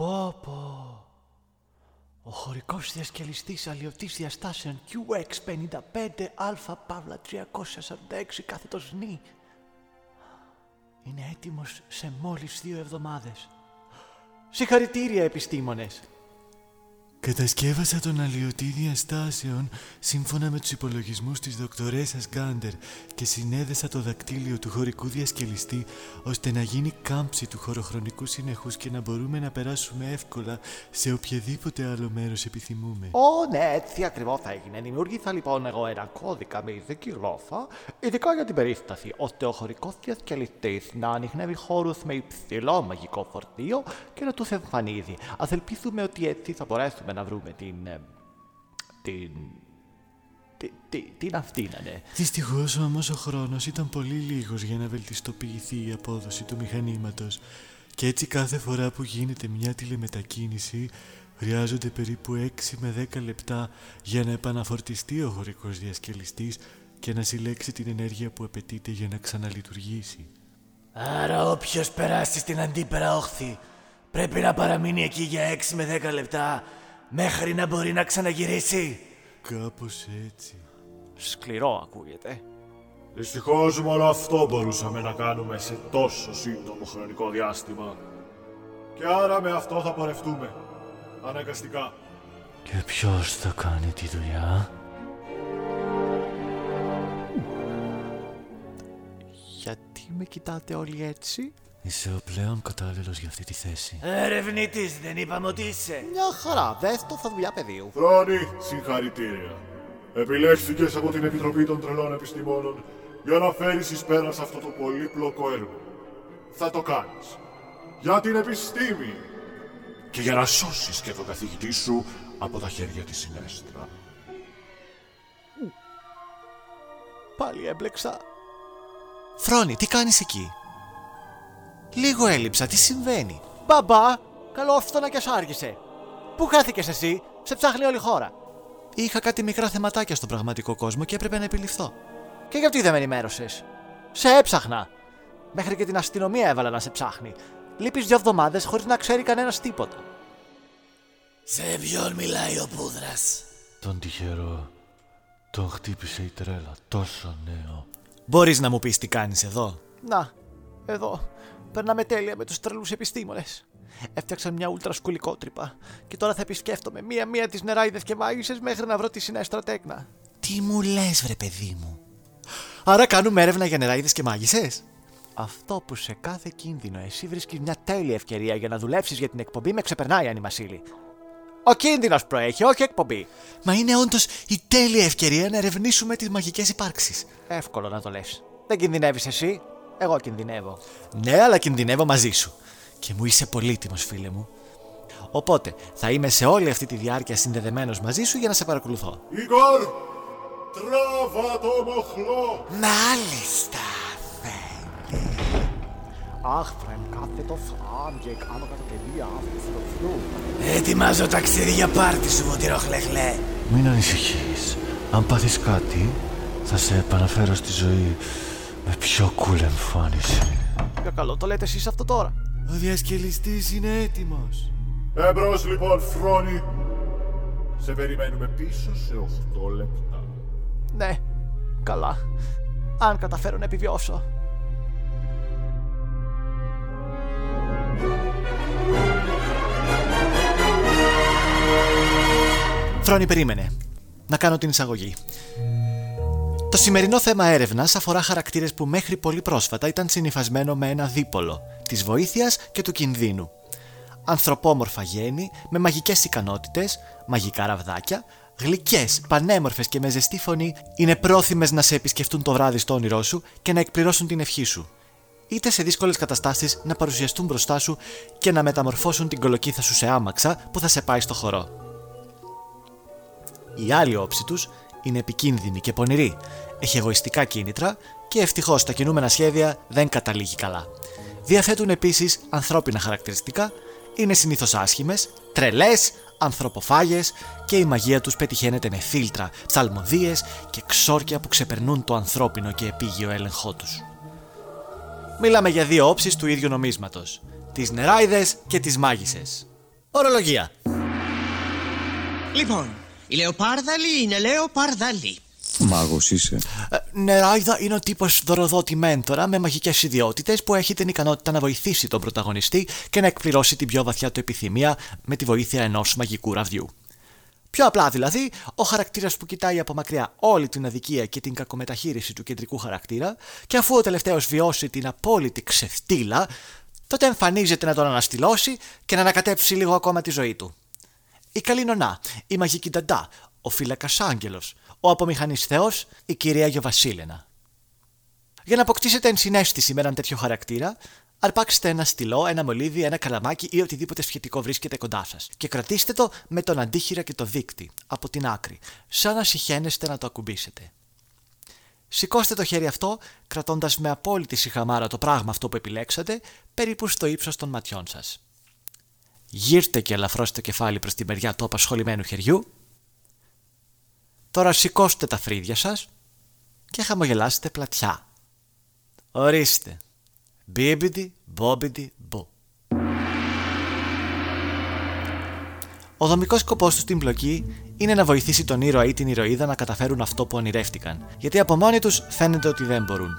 Πω πω. Ο χωρικός διασκελιστής αλλιωτής διαστάσεων QX55 Παύλα 346 κάθετος νη είναι έτοιμος σε μόλις δύο εβδομάδες. Συγχαρητήρια επιστήμονες! Κατασκεύασα τον αλλοιωτή διαστάσεων σύμφωνα με τους υπολογισμούς της δοκτορέσας Γκάντερ και συνέδεσα το δακτύλιο του χωρικού διασκελιστή ώστε να γίνει κάμψη του χωροχρονικού συνεχούς και να μπορούμε να περάσουμε εύκολα σε οποιαδήποτε άλλο μέρος επιθυμούμε. Ω, ναι, έτσι ακριβώ θα έγινε. Δημιούργησα λοιπόν εγώ ένα κώδικα με ειδική γλώσσα, ειδικά για την περίσταση, ώστε ο χωρικός διασκελιστής να ανοιχνεύει χώρους με υψηλό μαγικό φορτίο και να τους εμφανίζει. Α ελπίσουμε ότι έτσι θα μπορέσουμε να βρούμε την. ε, την. Τι, τι, την αυτή να είναι. Δυστυχώς όμως ο χρόνος ήταν πολύ λίγος για να βελτιστοποιηθεί η απόδοση του μηχανήματος. Και έτσι κάθε φορά που γίνεται μια τηλεμετακίνηση χρειάζονται περίπου 6 με 10 λεπτά για να επαναφορτιστεί ο χωρικός διασκελιστής και να συλλέξει την ενέργεια που απαιτείται για να ξαναλειτουργήσει. Άρα όποιος περάσει στην αντίπερα όχθη πρέπει να παραμείνει εκεί για 6 με 10 λεπτά μέχρι να μπορεί να ξαναγυρίσει. Κάπως έτσι. Σκληρό ακούγεται. Δυστυχώς μόνο αυτό μπορούσαμε να κάνουμε σε τόσο σύντομο χρονικό διάστημα. Και άρα με αυτό θα πορευτούμε. Αναγκαστικά. Και ποιος θα κάνει τη δουλειά; Γιατί με κοιτάτε όλοι έτσι; Είσαι ο πλέον κατάλληλος για αυτή τη θέση. Ερευνητής, δεν είπαμε ότι είσαι. Μια χαρά, δες το θα δουλειά πεδίου. Φρόνη, συγχαρητήρια. Επιλέχθηκες από την Επιτροπή των Τρελών Επιστημόνων για να φέρεις εις πέρας αυτό το πολύπλοκο έργο. Θα το κάνεις. Για την επιστήμη. Και για να σώσεις και τον καθηγητή σου από τα χέρια της Συνέστρα. Πάλι έμπλεξα. Φρόνη, τι κάνεις εκεί; Λίγο έλειψα, τι συμβαίνει; Μπαμπά, καλό φτώνα και σ' άργησε. Πού χάθηκες εσύ, σε ψάχνει όλη η χώρα. Είχα κάτι μικρά θεματάκια στον πραγματικό κόσμο και έπρεπε να επιληφθώ. Και γιατί δεν με ενημέρωσες; Σε έψαχνα. Μέχρι και την αστυνομία έβαλα να σε ψάχνει. Λείπεις δύο εβδομάδες χωρίς να ξέρει κανένας τίποτα. Σε ποιον μιλάει ο Πούδρας; Τον τυχερό. Τον χτύπησε η τρέλα. Τόσο νέο. Μπορείς να μου πεις τι κάνεις εδώ; Να, εδώ. Περνάμε τέλεια με τους τρελούς επιστήμονες. Έφτιαξα μια ούλτρα σκουλικότρυπα και τώρα θα επισκέφτομαι μία-μία τις νεράιδες και μάγισσες μέχρι να βρω τη συνέστρα τέκνα. Τι μου λες, βρε παιδί μου; Άρα κάνουμε έρευνα για νεράιδες και μάγισσες. Αυτό που σε κάθε κίνδυνο εσύ βρίσκεις μια τέλεια ευκαιρία για να δουλέψεις για την εκπομπή με ξεπερνάει, Άννη Μασίλη. Ο κίνδυνος προέχει, όχι εκπομπή. Μα είναι όντως η τέλεια ευκαιρία να ερευνήσουμε τις μαγικές υπάρξεις. Εύκολο να το λες. Δεν κινδυνεύεις εσύ. Εγώ κινδυνεύω. Ναι, αλλά κινδυνεύω μαζί σου. Και μου είσαι πολύτιμος, φίλε μου. Οπότε θα είμαι σε όλη αυτή τη διάρκεια συνδεδεμένος μαζί σου για να σε παρακολουθώ. Ίγκορ, τράβα το μοχλό. Μάλιστα, φίλε. Αχ, φρέμ, κάθετο φράμ και κάνω κατατελεία αυτού Ετοιμάζω ταξίδι για πάρτι σου, βοτήρο χλεχλέ. Μην ανησυχείς. Αν πάθεις κάτι, θα σε επαναφέρω στη ζωή με πιο cool εμφάνιση. Για καλό το λέτε εσείς αυτό τώρα. Ο διασκελιστής είναι έτοιμος. Εμπρός λοιπόν, Φρόνη. Σε περιμένουμε πίσω σε 8 λεπτά. Ναι, καλά. Αν καταφέρω να επιβιώσω. Φρόνη, περίμενε. Να κάνω την εισαγωγή. Το σημερινό θέμα έρευνας αφορά χαρακτήρες που μέχρι πολύ πρόσφατα ήταν συνυφασμένο με ένα δίπολο της βοήθειας και του κινδύνου. Ανθρωπόμορφα γέννη με μαγικές ικανότητες, μαγικά ραβδάκια, γλυκές, πανέμορφες και με ζεστή φωνή είναι πρόθυμες να σε επισκεφτούν το βράδυ στο όνειρό σου και να εκπληρώσουν την ευχή σου. Είτε σε δύσκολες καταστάσεις να παρουσιαστούν μπροστά σου και να μεταμορφώσουν την κολοκύθα σου σε άμαξα που θα σε πάει στο χορό. Η άλλη όψη τους είναι επικίνδυνη και πονηρή, έχει εγωιστικά κίνητρα και ευτυχώς τα κινούμενα σχέδια δεν καταλήγει καλά. Διαθέτουν επίσης ανθρώπινα χαρακτηριστικά, είναι συνήθως άσχημες, τρελές, ανθρωποφάγες και η μαγεία τους πετυχαίνεται με φίλτρα, ψαλμοδίες και ξόρκια που ξεπερνούν το ανθρώπινο και επίγειο έλεγχό τους. Μιλάμε για δύο όψεις του ίδιου νομίσματος, τις νεράιδες και τις μάγισσες. Ορολογία. Λοιπόν, η Λεοπάρδαλη είναι Λεοπαρδαλή. Μάγος είσαι. Ε, Νεράιδα είναι ο τύπος δωροδότη μέντορα με μαγικές ιδιότητες που έχει την ικανότητα να βοηθήσει τον πρωταγωνιστή και να εκπληρώσει την πιο βαθιά του επιθυμία με τη βοήθεια ενός μαγικού ραβδιού. Πιο απλά δηλαδή, ο χαρακτήρας που κοιτάει από μακριά όλη την αδικία και την κακομεταχείριση του κεντρικού χαρακτήρα, και αφού ο τελευταίος βιώσει την απόλυτη ξεφτύλα, τότε εμφανίζεται να τον αναστηλώσει και να ανακατέψει λίγο ακόμα τη ζωή του. Η καλή νονά, η μαγική νταντά, ο φύλακας Άγγελος, ο απομηχανής Θεός, η κυρία Γιοβασίλενα. Για να αποκτήσετε ενσυναίσθηση με έναν τέτοιο χαρακτήρα, αρπάξτε ένα στυλό, ένα μολύβι, ένα καλαμάκι ή οτιδήποτε σχετικό βρίσκεται κοντά σας και κρατήστε το με τον αντίχειρα και το δίκτυ από την άκρη, σαν να συχαίνεστε να το ακουμπήσετε. Σηκώστε το χέρι αυτό, κρατώντας με απόλυτη συχαμάρα το πράγμα αυτό που επιλέξατε, περίπου στο ύψος των ματιών σας. Γύρτε και ελαφρώστε το κεφάλι προς τη μεριά του απασχολημένου χεριού. Τώρα σηκώστε τα φρύδια σας και χαμογελάστε πλατιά. Ορίστε. Μπίμπιντι, μπόμπιντι, μπο. Ο δομικός σκοπός του στην πλοκή είναι να βοηθήσει τον ήρωα ή την ηρωίδα να καταφέρουν αυτό που ονειρεύτηκαν, γιατί από μόνοι τους φαίνεται ότι δεν μπορούν.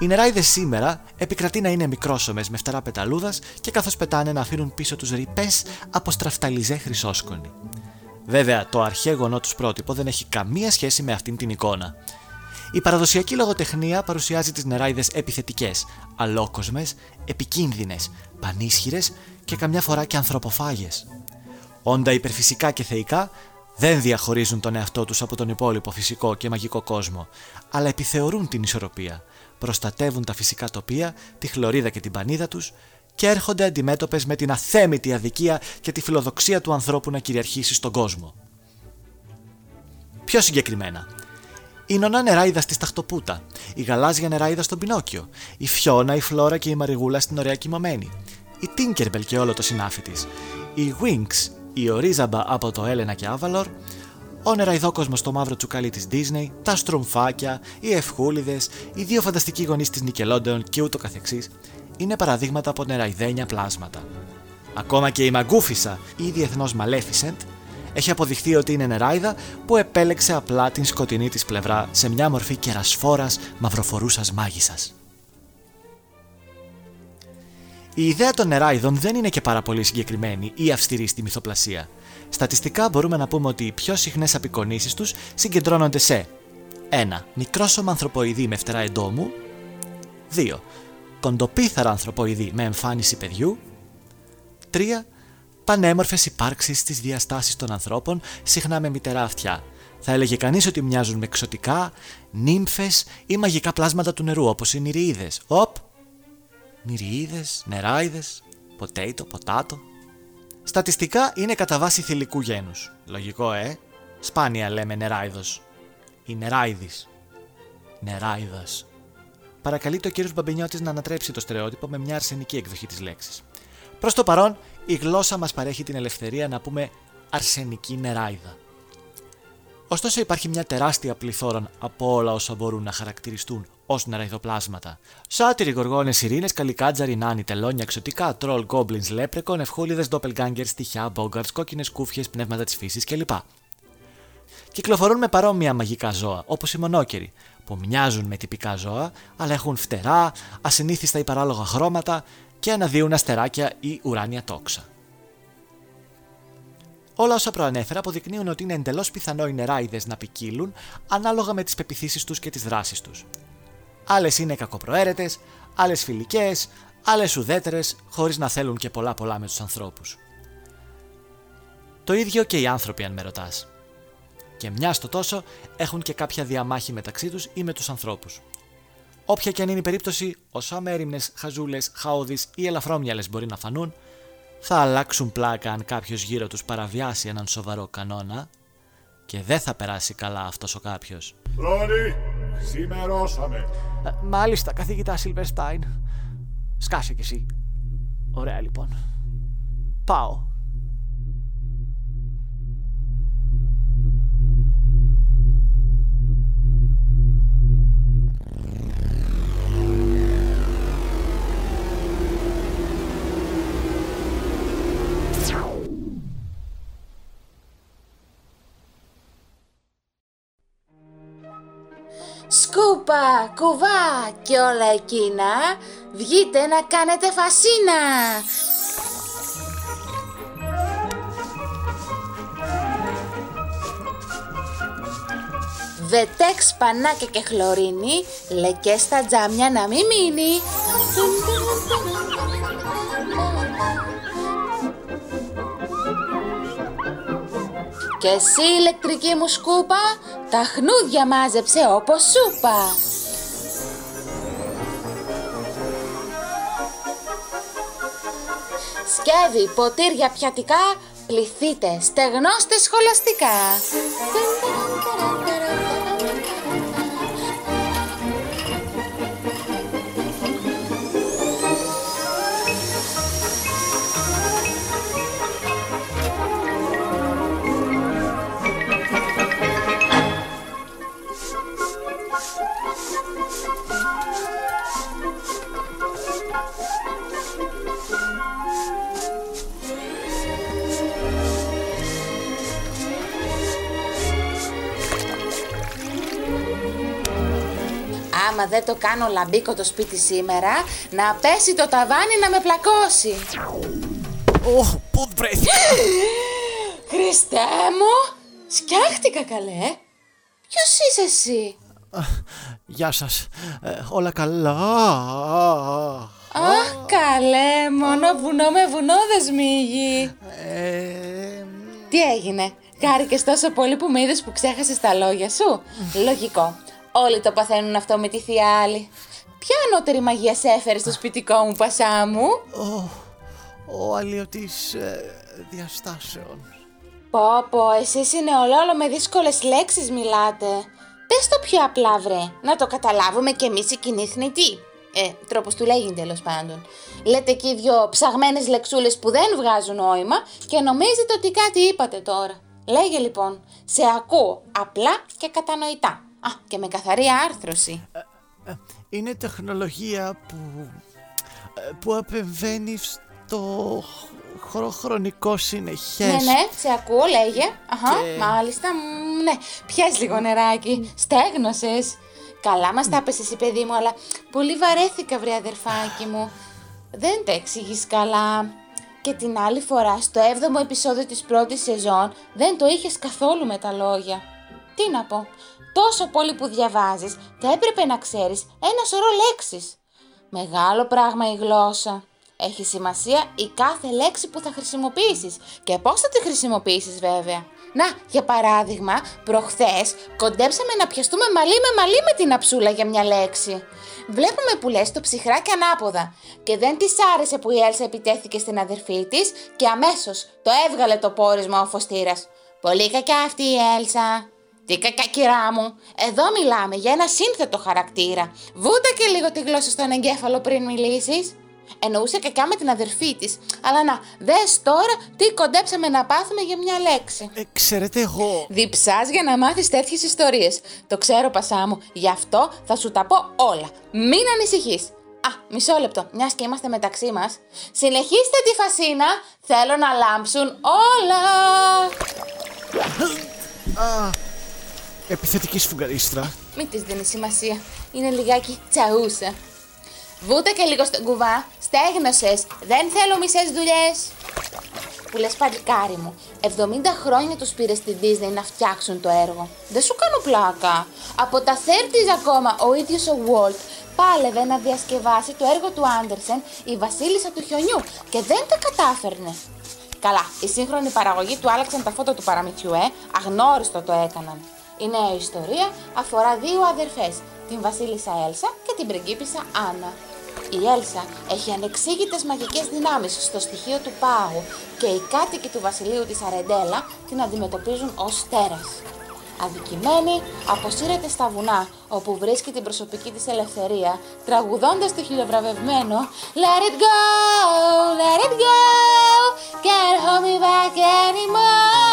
Οι νεράιδες σήμερα επικρατεί να είναι μικρόσωμες με φτερά πεταλούδας και καθώς πετάνε να αφήνουν πίσω τους ρηπές από στραφταλιζέ χρυσόσκονη. Βέβαια, το αρχαίγωνό τους πρότυπο δεν έχει καμία σχέση με αυτήν την εικόνα. Η παραδοσιακή λογοτεχνία παρουσιάζει τις νεράιδες επιθετικές, αλόκοσμες, επικίνδυνες, πανίσχυρες και καμιά φορά και ανθρωποφάγες. Όντα υπερφυσικά και θεϊκά, δεν διαχωρίζουν τον εαυτό τους από τον υπόλοιπο φυσικό και μαγικό κόσμο, αλλά επιθεωρούν την ισορροπία, προστατεύουν τα φυσικά τοπία, τη χλωρίδα και την πανίδα τους και έρχονται αντιμέτωπες με την αθέμητη αδικία και τη φιλοδοξία του ανθρώπου να κυριαρχήσει στον κόσμο. Πιο συγκεκριμένα, η νονά νεράιδα στη Σταχτοπούτα, η γαλάζια νεράιδα στον Πινόκιο, η Φιώνα, η Φλόρα και η Μαριγούλα στην Ωραία Κοιμωμένη, η Τίνκερμπελ και όλο το συνάφι της, η Winx, η Ορίζαμπα από το Έλενα και Άβαλορ, ο νεραϊδόκοσμος στο μαύρο τσουκάλι της Disney, τα στρομφάκια, οι ευχούλιδες, οι δύο φανταστικοί γονείς της Nickelodeon και ούτω καθεξής, είναι παραδείγματα από νεραϊδένια πλάσματα. Ακόμα και η Μαγκούφισα ή διεθνώς Maleficent έχει αποδειχθεί ότι είναι νεράιδα που επέλεξε απλά την σκοτεινή της πλευρά σε μια μορφή κερασφόρας μαυροφορούσας μάγισσας. Η ιδέα των νεράιδων δεν είναι και πάρα πολύ συγκεκριμένη ή αυστηρή στη μυθοπλασία. Στατιστικά μπορούμε να πούμε ότι οι πιο συχνές απεικονίσεις τους συγκεντρώνονται σε 1. Μικρόσωμα ανθρωποειδή με φτερά εντόμου 2 κοντοπίθαρα ανθρωποειδή με εμφάνιση παιδιού. 3. Πανέμορφες υπάρξεις στις διαστάσεις των ανθρώπων, συχνά με μητερά αυτιά. Θα έλεγε κανείς ότι μοιάζουν με εξωτικά, νύμφες ή μαγικά πλάσματα του νερού, όπως οι νηριίδες. Οπ! Νηριίδες, νεράιδες, ποτέιτο, ποτάτο. Στατιστικά είναι κατά βάση θηλυκού γένους. Λογικό, ε; Σπάνια λέμε νεράιδος. Η νεράιδης. Νεράιδας παρακαλεί το κύριος Μπαμπινιώτης να ανατρέψει το στερεότυπο με μια αρσενική εκδοχή της λέξης. Προς το παρόν, η γλώσσα μας παρέχει την ελευθερία να πούμε αρσενική νεράιδα. Ωστόσο, υπάρχει μια τεράστια πληθώρα από όλα όσα μπορούν να χαρακτηριστούν ως νεραϊδοπλάσματα. Σάτυροι, γοργόνες, ειρήνε, καλικάτζαροι, νάνοι, τελώνια, εξωτικά, τρόλ, γκόμπλινς, λέπρεκον, ευχούλιδες, ντόπελγκάγκερ, στοιχιά, μπόγκαρτς, κόκκινες κούφιες, πνεύματα της φύσης κλπ. Κυκλοφορούν με παρόμοια μαγικά ζώα, όπως οι μονόκεροι, που μοιάζουν με τυπικά ζώα, αλλά έχουν φτερά, ασυνήθιστα ή παράλογα χρώματα και αναδύουν αστεράκια ή ουράνια τόξα. Όλα όσα προανέφερα αποδεικνύουν ότι είναι εντελώς πιθανό οι νεράιδες να ποικίλουν ανάλογα με τις πεπιθήσεις τους και τις δράσεις τους. Άλλες είναι κακοπροαίρετες, άλλες φιλικές, άλλες ουδέτερες, χωρίς να θέλουν και πολλά πολλά με τους ανθρώπους. Το ίδιο και οι άνθρωποι, αν με ρωτάς και μια στο τόσο έχουν και κάποια διαμάχη μεταξύ τους ή με τους ανθρώπους. Όποια και αν είναι η περίπτωση, όσο αμέριμνες, χαζούλες, χαόδει ή ελαφρόμυαλες μπορεί να φανούν, θα αλλάξουν πλάκα αν κάποιος γύρω τους παραβιάσει έναν σοβαρό κανόνα και δεν θα περάσει καλά αυτός ο κάποιος. Ρόνι, σημερώσαμε. Ε, μάλιστα, καθηγητά Σιλβερστάιν. Σκάσε κι εσύ. Ωραία λοιπόν. Πάω. Σκούπα, κουβά και όλα εκείνα, βγείτε να κάνετε φασίνα. Βετέξ, πανάκια και χλωρίνη, λεκές στα τζάμια να μην μείνει. Και εσύ ηλεκτρική μου σκούπα, τα χνούδια μάζεψε όπως σούπα. Σκεύη, ποτήρια πιατικά, πληθείτε, στεγνώστε σχολαστικά. Άμα δεν το κάνω λαμπίκο το σπίτι σήμερα, να πέσει το ταβάνι να με πλακώσει. Ωχ, πού βρέθηκα; Χριστέ μου, σκιάχτηκα καλέ. Ποιος είσαι εσύ; Γεια σας. Ε, όλα καλά. Αχ, καλέ, μόνο βουνό με βουνό δεν σμίγει. Ε, Τι έγινε, χάρηκες τόσο πολύ που με είδες που ξέχασες τα λόγια σου; Λογικό. Όλοι το παθαίνουν αυτό με τη θεία άλλη. Ποια ανώτερη μαγεία σε έφερε στο σπιτικό μου, πασά μου; ο, ο αλλιωτής ε, διαστάσεων. Πω πω, εσείς είναι ολόλο με δύσκολες λέξεις μιλάτε. Πες το πιο απλά βρε, να το καταλάβουμε κι εμείς οι κοινοί θνητοί. Ε, τρόπος του λέγει τέλος πάντων. Λέτε εκεί δυο ψαγμένες λεξούλες που δεν βγάζουν νόημα και νομίζετε ότι κάτι είπατε τώρα. Λέγε λοιπόν, σε ακούω απλά και κατανοητά. Α, και με καθαρή άρθρωση. Ε, Είναι τεχνολογία που, ε, που απεμβαίνει στο χρο- χρονικό συνεχές. Ναι, ναι, σε ακούω, λέγε. Αχα, Και- μάλιστα. μ, Ναι, πιες λίγο νεράκι. Στέγνωσες. Καλά μας τα έπεσες εσύ παιδί μου, αλλά πολύ βαρέθηκα βρε αδερφάκι μου. Δεν τα εξηγείς καλά. Και την άλλη φορά, στο 7ο επεισόδιο της πρώτης σεζόν, δεν το είχες καθόλου με τα λόγια. Τι να πω, τόσο πολύ που διαβάζεις, θα έπρεπε να ξέρεις ένα σωρό λέξεις. Μεγάλο πράγμα η γλώσσα. Έχει σημασία η κάθε λέξη που θα χρησιμοποιήσεις και πώς θα τη χρησιμοποιήσεις βέβαια. Να, για παράδειγμα, προχθές κοντέψαμε να πιαστούμε μαλλί με μαλλί με την αψούλα για μια λέξη. Βλέπουμε που λες το ψυχρά και ανάποδα και δεν της άρεσε που η Έλσα επιτέθηκε στην αδερφή της και αμέσως το έβγαλε το πόρισμα ο φωστήρας. Πολύ κακιά αυτή η Έλσα. Τι κακά κυρά μου, εδώ μιλάμε για ένα σύνθετο χαρακτήρα. Βούτα και λίγο τη γλώσσα στον εγκέφαλο πριν μιλήσεις. Εννοούσε κακιά με την αδερφή της. Αλλά να, δες τώρα τι κοντέψαμε να πάθουμε για μια λέξη. Ε, ξέρετε εγώ... Διψάς για να μάθεις τέτοιες ιστορίες. Το ξέρω πασά μου, γι' αυτό θα σου τα πω όλα. Μην ανησυχείς. Α, μισό λεπτό, μιας και είμαστε μεταξύ μας. Συνεχίστε τη φασίνα, θέλω να λάμψουν όλα. Επιθετική σφουγγαρίστρα. Μην της δίνεις σημασία. Είναι λιγάκι τσαούσα. Βούτα και λίγο στον κουβά. Στέγνωσες. Δεν θέλω μισές δουλειές. Που λες παλικάρι μου. 70 χρόνια τους πήρες στη Disney να φτιάξουν το έργο. Δεν σου κάνω πλάκα. Από τα 30's ακόμα ο ίδιος ο Walt πάλευε να διασκευάσει το έργο του Άντερσεν η Βασίλισσα του Χιονιού και δεν τα κατάφερνε. Καλά, η σύγχρονη παραγωγή του άλλαξαν τα φώτα του παραμυθιού, ε, αγνώριστο το έκαναν. Η νέα ιστορία αφορά δύο αδερφές, την Βασίλισσα Έλσα και την πριγκίπισσα Άννα. Η Έλσα έχει ανεξήγητες μαγικές δυνάμεις στο στοιχείο του πάγου και οι κάτοικοι του βασιλείου της Αρεντέλα την αντιμετωπίζουν ως τέρας. Αδικημένη, αποσύρεται στα βουνά, όπου βρίσκει την προσωπική της ελευθερία, τραγουδώντας το χιλιοβραβευμένο Let it go, let it go, can't hold me back anymore.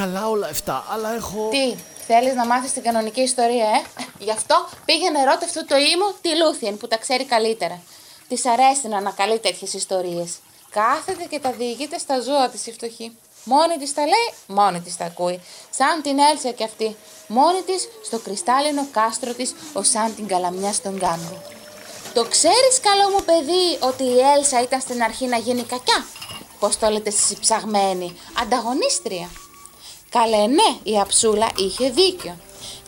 Ε, καλά όλα αυτά, αλλά έχω... Τι, θέλεις να μάθεις την κανονική ιστορία, ε; Γι' αυτό πήγαινε ρώτα αυτού το ήμου τη Λούθιεν που τα ξέρει καλύτερα. Της αρέσει να ανακαλεί τέτοιες ιστορίες. Κάθεται και τα διηγείται στα ζώα της η φτωχή. Μόνη της τα λέει, μόνη της τα ακούει. Σαν την Έλσα κι αυτή. Μόνη της στο κρυστάλλινο κάστρο της, ω σαν την καλαμιά στον κάμπο. Το ξέρεις καλό μου παιδί ότι η Έλσα ήταν στην αρχή να γίνει κακιά; Πώς το λέτε εσείς ψαγμένη, ανταγωνίστρια. Καλέ ναι, η Αψούλα είχε δίκιο.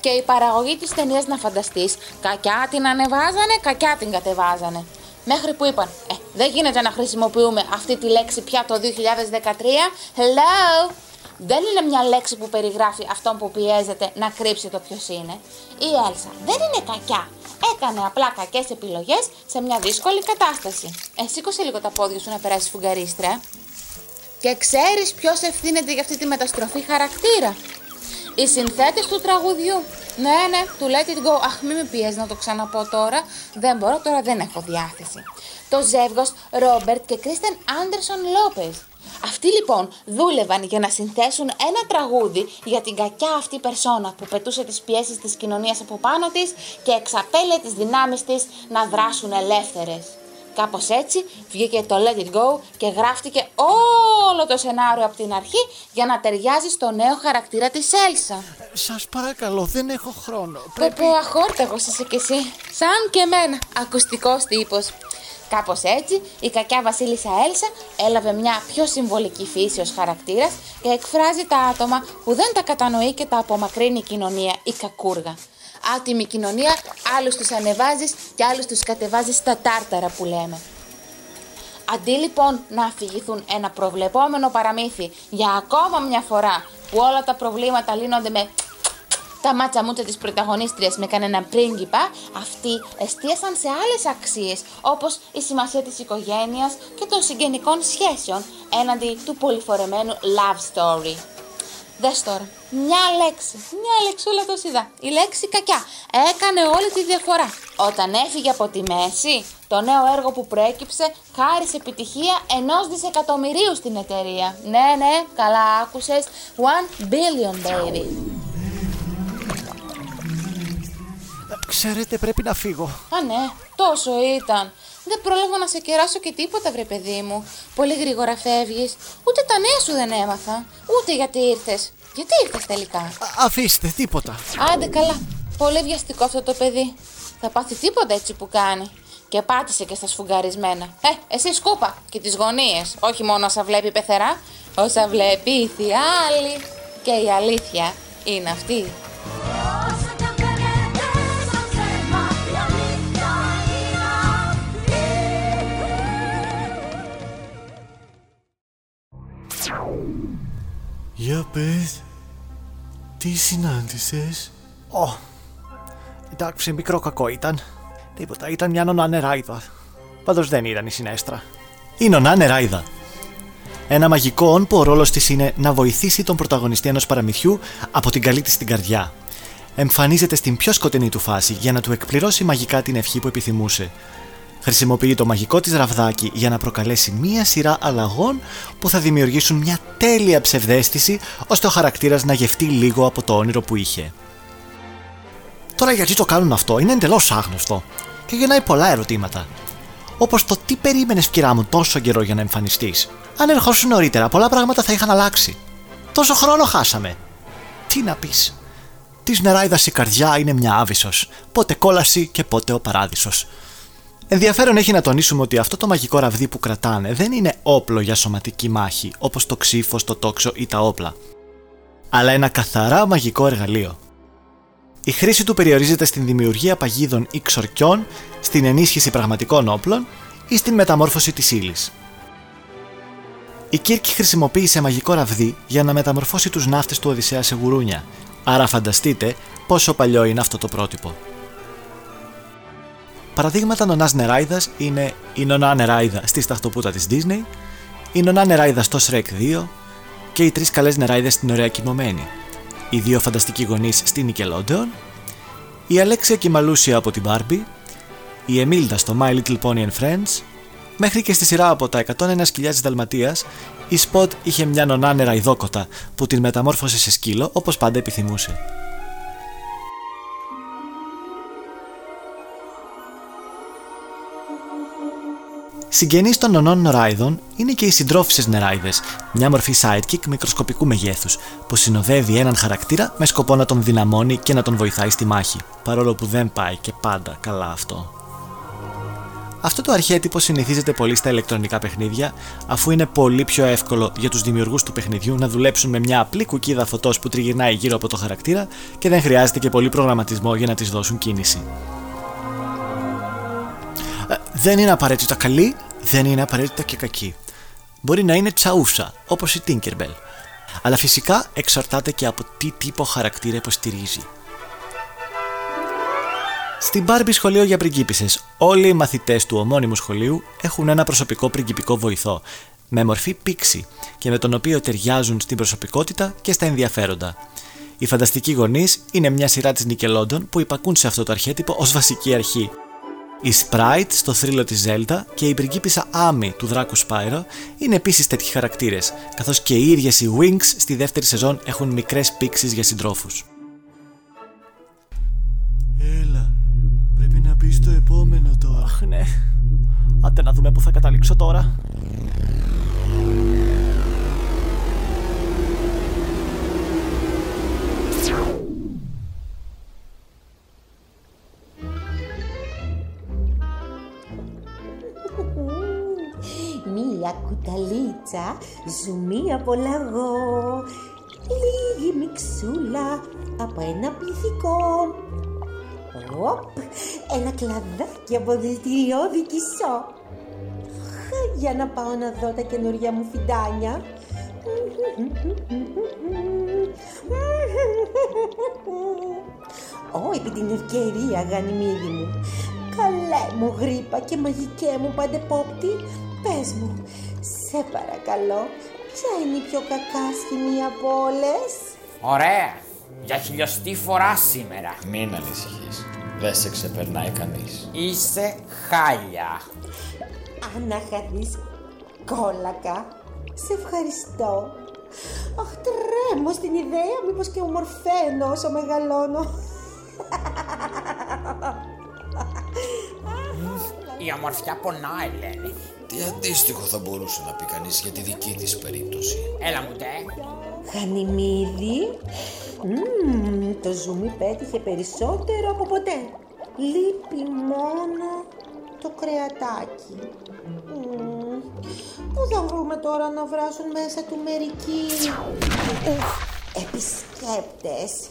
Και η παραγωγή της ταινίας να φανταστείς, κακιά την ανεβάζανε, κακιά την κατεβάζανε. Μέχρι που είπαν, ε, δεν γίνεται να χρησιμοποιούμε αυτή τη λέξη πια το 2013. Hello! Δεν είναι μια λέξη που περιγράφει αυτόν που πιέζεται να κρύψει το ποιος είναι. Η Έλσα δεν είναι κακιά. Έκανε απλά κακές επιλογές σε μια δύσκολη κατάσταση. Ε, σήκωσε λίγο τα πόδια σου να περάσεις φουγγαρίστρα. Και ξέρεις ποιος ευθύνεται για αυτή τη μεταστροφή χαρακτήρα; Οι συνθέτες του τραγουδιού. Ναι, ναι, του Let It Go. Αχ, μην με πιέζεις να το ξαναπώ τώρα. Δεν μπορώ, τώρα δεν έχω διάθεση. Το ζεύγος Ρόμπερτ και Κρίστεν Άντερσον Λόπεζ. Αυτοί λοιπόν δούλευαν για να συνθέσουν ένα τραγούδι για την κακιά αυτή περσόνα που πετούσε τις πιέσεις της κοινωνίας από πάνω της και εξαπέλε τις δυνάμεις της να δράσουν ελεύθερες. Κάπως έτσι βγήκε το Let It Go και γράφτηκε όλο το σενάριο από την αρχή για να ταιριάζει στο νέο χαρακτήρα της Έλσα. Σας παρακαλώ, δεν έχω χρόνο. Πρέπει... Πω αχόρταγος είσαι κι εσύ. Σαν και εμένα. Ακουστικός τύπος. Κάπως έτσι, η κακιά βασίλισσα Έλσα έλαβε μια πιο συμβολική φύση ως χαρακτήρας και εκφράζει τα άτομα που δεν τα κατανοεί και τα απομακρύνει η κοινωνία, η κακούργα. Άτιμη κοινωνία, άλλους τους ανεβάζεις και άλλους τους κατεβάζεις στα τάρταρα που λέμε. Αντί λοιπόν να αφηγηθούν ένα προβλεπόμενο παραμύθι για ακόμα μια φορά που όλα τα προβλήματα λύνονται με τα μάτσα μούτσα της πρωταγωνίστριας με κανέναν πρίγκιπα, αυτοί εστίασαν σε άλλες αξίες, όπως η σημασία της οικογένειας και των συγγενικών σχέσεων έναντι του πολυφορεμένου love story. Δες τώρα, μια λέξη, μια λεξούλα το είδα, η λέξη κακιά, έκανε όλη τη διαφορά. Όταν έφυγε από τη μέση, το νέο έργο που προέκυψε χάρισε επιτυχία ενός δισεκατομμυρίου στην εταιρεία. Ναι, ναι, καλά άκουσες, one billion baby. Ξέρετε, πρέπει να φύγω. Α, ναι, τόσο ήταν. Δεν πρόλαβα να σε κεράσω και τίποτα, βρε παιδί μου. Πολύ γρήγορα φεύγεις. Ούτε τα νέα σου δεν έμαθα. Ούτε γιατί ήρθες. Γιατί ήρθες τελικά; Α, αφήστε, τίποτα. Άντε καλά. Πολύ βιαστικό αυτό το παιδί. Θα πάθει τίποτα έτσι που κάνει. Και πάτησε και στα σφουγγαρισμένα. Ε, εσύ σκούπα και τις γωνίες. Όχι μόνο όσα βλέπει πεθερά, όσα βλέπει η θεία άλλη. Και η αλήθεια είναι αυτή. Για πες, τι συνάντησες; Ω, εντάξει, μικρό κακό ήταν. Τίποτα, ήταν μια νονά νεράιδα. Πάντως δεν ήταν η συνέστρα. Η νονά νεράιδα. Ένα μαγικό όν που ο ρόλος της είναι να βοηθήσει τον πρωταγωνιστή ενός παραμυθιού από την καλή της την καρδιά. Εμφανίζεται στην πιο σκοτεινή του φάση για να του εκπληρώσει μαγικά την ευχή που επιθυμούσε – Χρησιμοποιεί το μαγικό της ραβδάκι για να προκαλέσει μία σειρά αλλαγών που θα δημιουργήσουν μια τέλεια ψευδέστηση ώστε ο χαρακτήρας να γευτεί λίγο από το όνειρο που είχε. Τώρα γιατί το κάνουν αυτό είναι εντελώς άγνωστο και γεννάει πολλά ερωτήματα. Όπως το τι περίμενες, κυρά μου, τόσο καιρό για να εμφανιστείς. Αν ερχόσουν νωρίτερα, πολλά πράγματα θα είχαν αλλάξει. Τόσο χρόνο χάσαμε. Τι να πεις. Της νεράιδας η καρδιά είναι μια άβυσος. Πότε κόλαση και πότε ο παράδεισος. Ενδιαφέρον έχει να τονίσουμε ότι αυτό το μαγικό ραβδί που κρατάνε δεν είναι όπλο για σωματική μάχη όπως το ξύφο, το τόξο ή τα όπλα, αλλά ένα καθαρά μαγικό εργαλείο. Η χρήση του περιορίζεται στην δημιουργία παγίδων ή ξορκιών, στην ενίσχυση πραγματικών όπλων ή στην μεταμόρφωση της ύλης. Η Κίρκη χρησιμοποίησε μαγικό ραβδί για να μεταμορφώσει τους ναύτες του Οδυσσέα σε γουρούνια, άρα φανταστείτε πόσο παλιό είναι αυτό το πρότυπο. Παραδείγματα νονάς νεράιδας είναι η νονά νεράιδα στη σταχτοπούτα της Disney, η νονά νεράιδα στο Shrek 2 και οι τρεις καλές νεράιδες στην Ωραία Κοιμωμένη, οι δύο φανταστικοί γονείς στη Nickelodeon, η Αλέξια και η Μαλούσια από την Barbie, η Εμίλτα στο My Little Pony and Friends, μέχρι και στη σειρά από τα 101.000 Δαλματίας, η Spot είχε μια νονά νεραϊδόκοτα που την μεταμόρφωσε σε σκύλο όπως πάντα επιθυμούσε. Συγγενείς των νονών νεράιδων είναι και οι συντρόφισσες νεράιδες, μια μορφή sidekick μικροσκοπικού μεγέθους, που συνοδεύει έναν χαρακτήρα με σκοπό να τον δυναμώνει και να τον βοηθάει στη μάχη, παρόλο που δεν πάει και πάντα καλά αυτό. Αυτό το αρχέτυπο συνηθίζεται πολύ στα ηλεκτρονικά παιχνίδια, αφού είναι πολύ πιο εύκολο για τους δημιουργούς του παιχνιδιού να δουλέψουν με μια απλή κουκίδα φωτός που τριγυρνάει γύρω από το χαρακτήρα και δεν χρειάζεται και πολύ προγραμματισμό για να τις δώσουν κίνηση. Ε, δεν είναι απαραίτητα καλή, δεν είναι απαραίτητα και κακή. Μπορεί να είναι τσαούσα, όπως η Tinkerbell. Αλλά φυσικά εξαρτάται και από τι τύπο χαρακτήρα υποστηρίζει. Στην Barbie Σχολείο για Πριγκίπισσες, όλοι οι μαθητές του ομώνυμου σχολείου έχουν ένα προσωπικό πριγκιπικό βοηθό, με μορφή πίξη και με τον οποίο ταιριάζουν στην προσωπικότητα και στα ενδιαφέροντα. Οι φανταστικοί γονείς είναι μια σειρά της Nickelodeon που υπακούν σε αυτό το αρχέτυπο ως βασική αρχή. Η Sprite στο θρύλο της Zelda και η πριγκίπισσα Amy του δράκου Spyro είναι επίσης τέτοιοι χαρακτήρες, καθώς και οι ίδιες οι Wings στη δεύτερη σεζόν έχουν μικρές πίξεις για συντρόφους. Έλα, πρέπει να μπεις στο επόμενο τώρα. Αχ, ναι. Άντε να δούμε πού θα καταλήξω τώρα. Μία κουταλίτσα, ζουμί από λαγό, λίγη μιξούλα από ένα πληθυκό. Οπ, ένα κλαδάκι από δηλητηριώδη κισό. Χα, Για να πάω να δω τα καινούργια μου φιντάνια. Ω, επί την ευκαιρία, Γανιμίδη μου. Καλέ μου γρήπα και μαγικέ μου παντεπόπτη. Πες μου, σε παρακαλώ, ποια είναι η πιο κακάσχημη από όλες; Ωραία. Για χιλιοστή φορά σήμερα. Μην ανησυχείς. Δεν σε ξεπερνάει κανείς. Είσαι χάλια. Αν να χαθείς κόλακα, σε ευχαριστώ. Αχ, τρέμω στην ιδέα μήπως και ομορφαίνω όσο μεγαλώνω. Η ομορφιά πονάει, λένε. Τι αντίστοιχο θα μπορούσε να πει κανείς για τη δική της περίπτωση; Έλα μου τε. Γανιμίδη, Μμμ, το ζουμί πέτυχε περισσότερο από ποτέ. Λείπει μόνο το κρεατάκι. Μμμ, Πού θα βρούμε τώρα να βράσουν μέσα του μερικοί; Ουφ, επισκέπτες.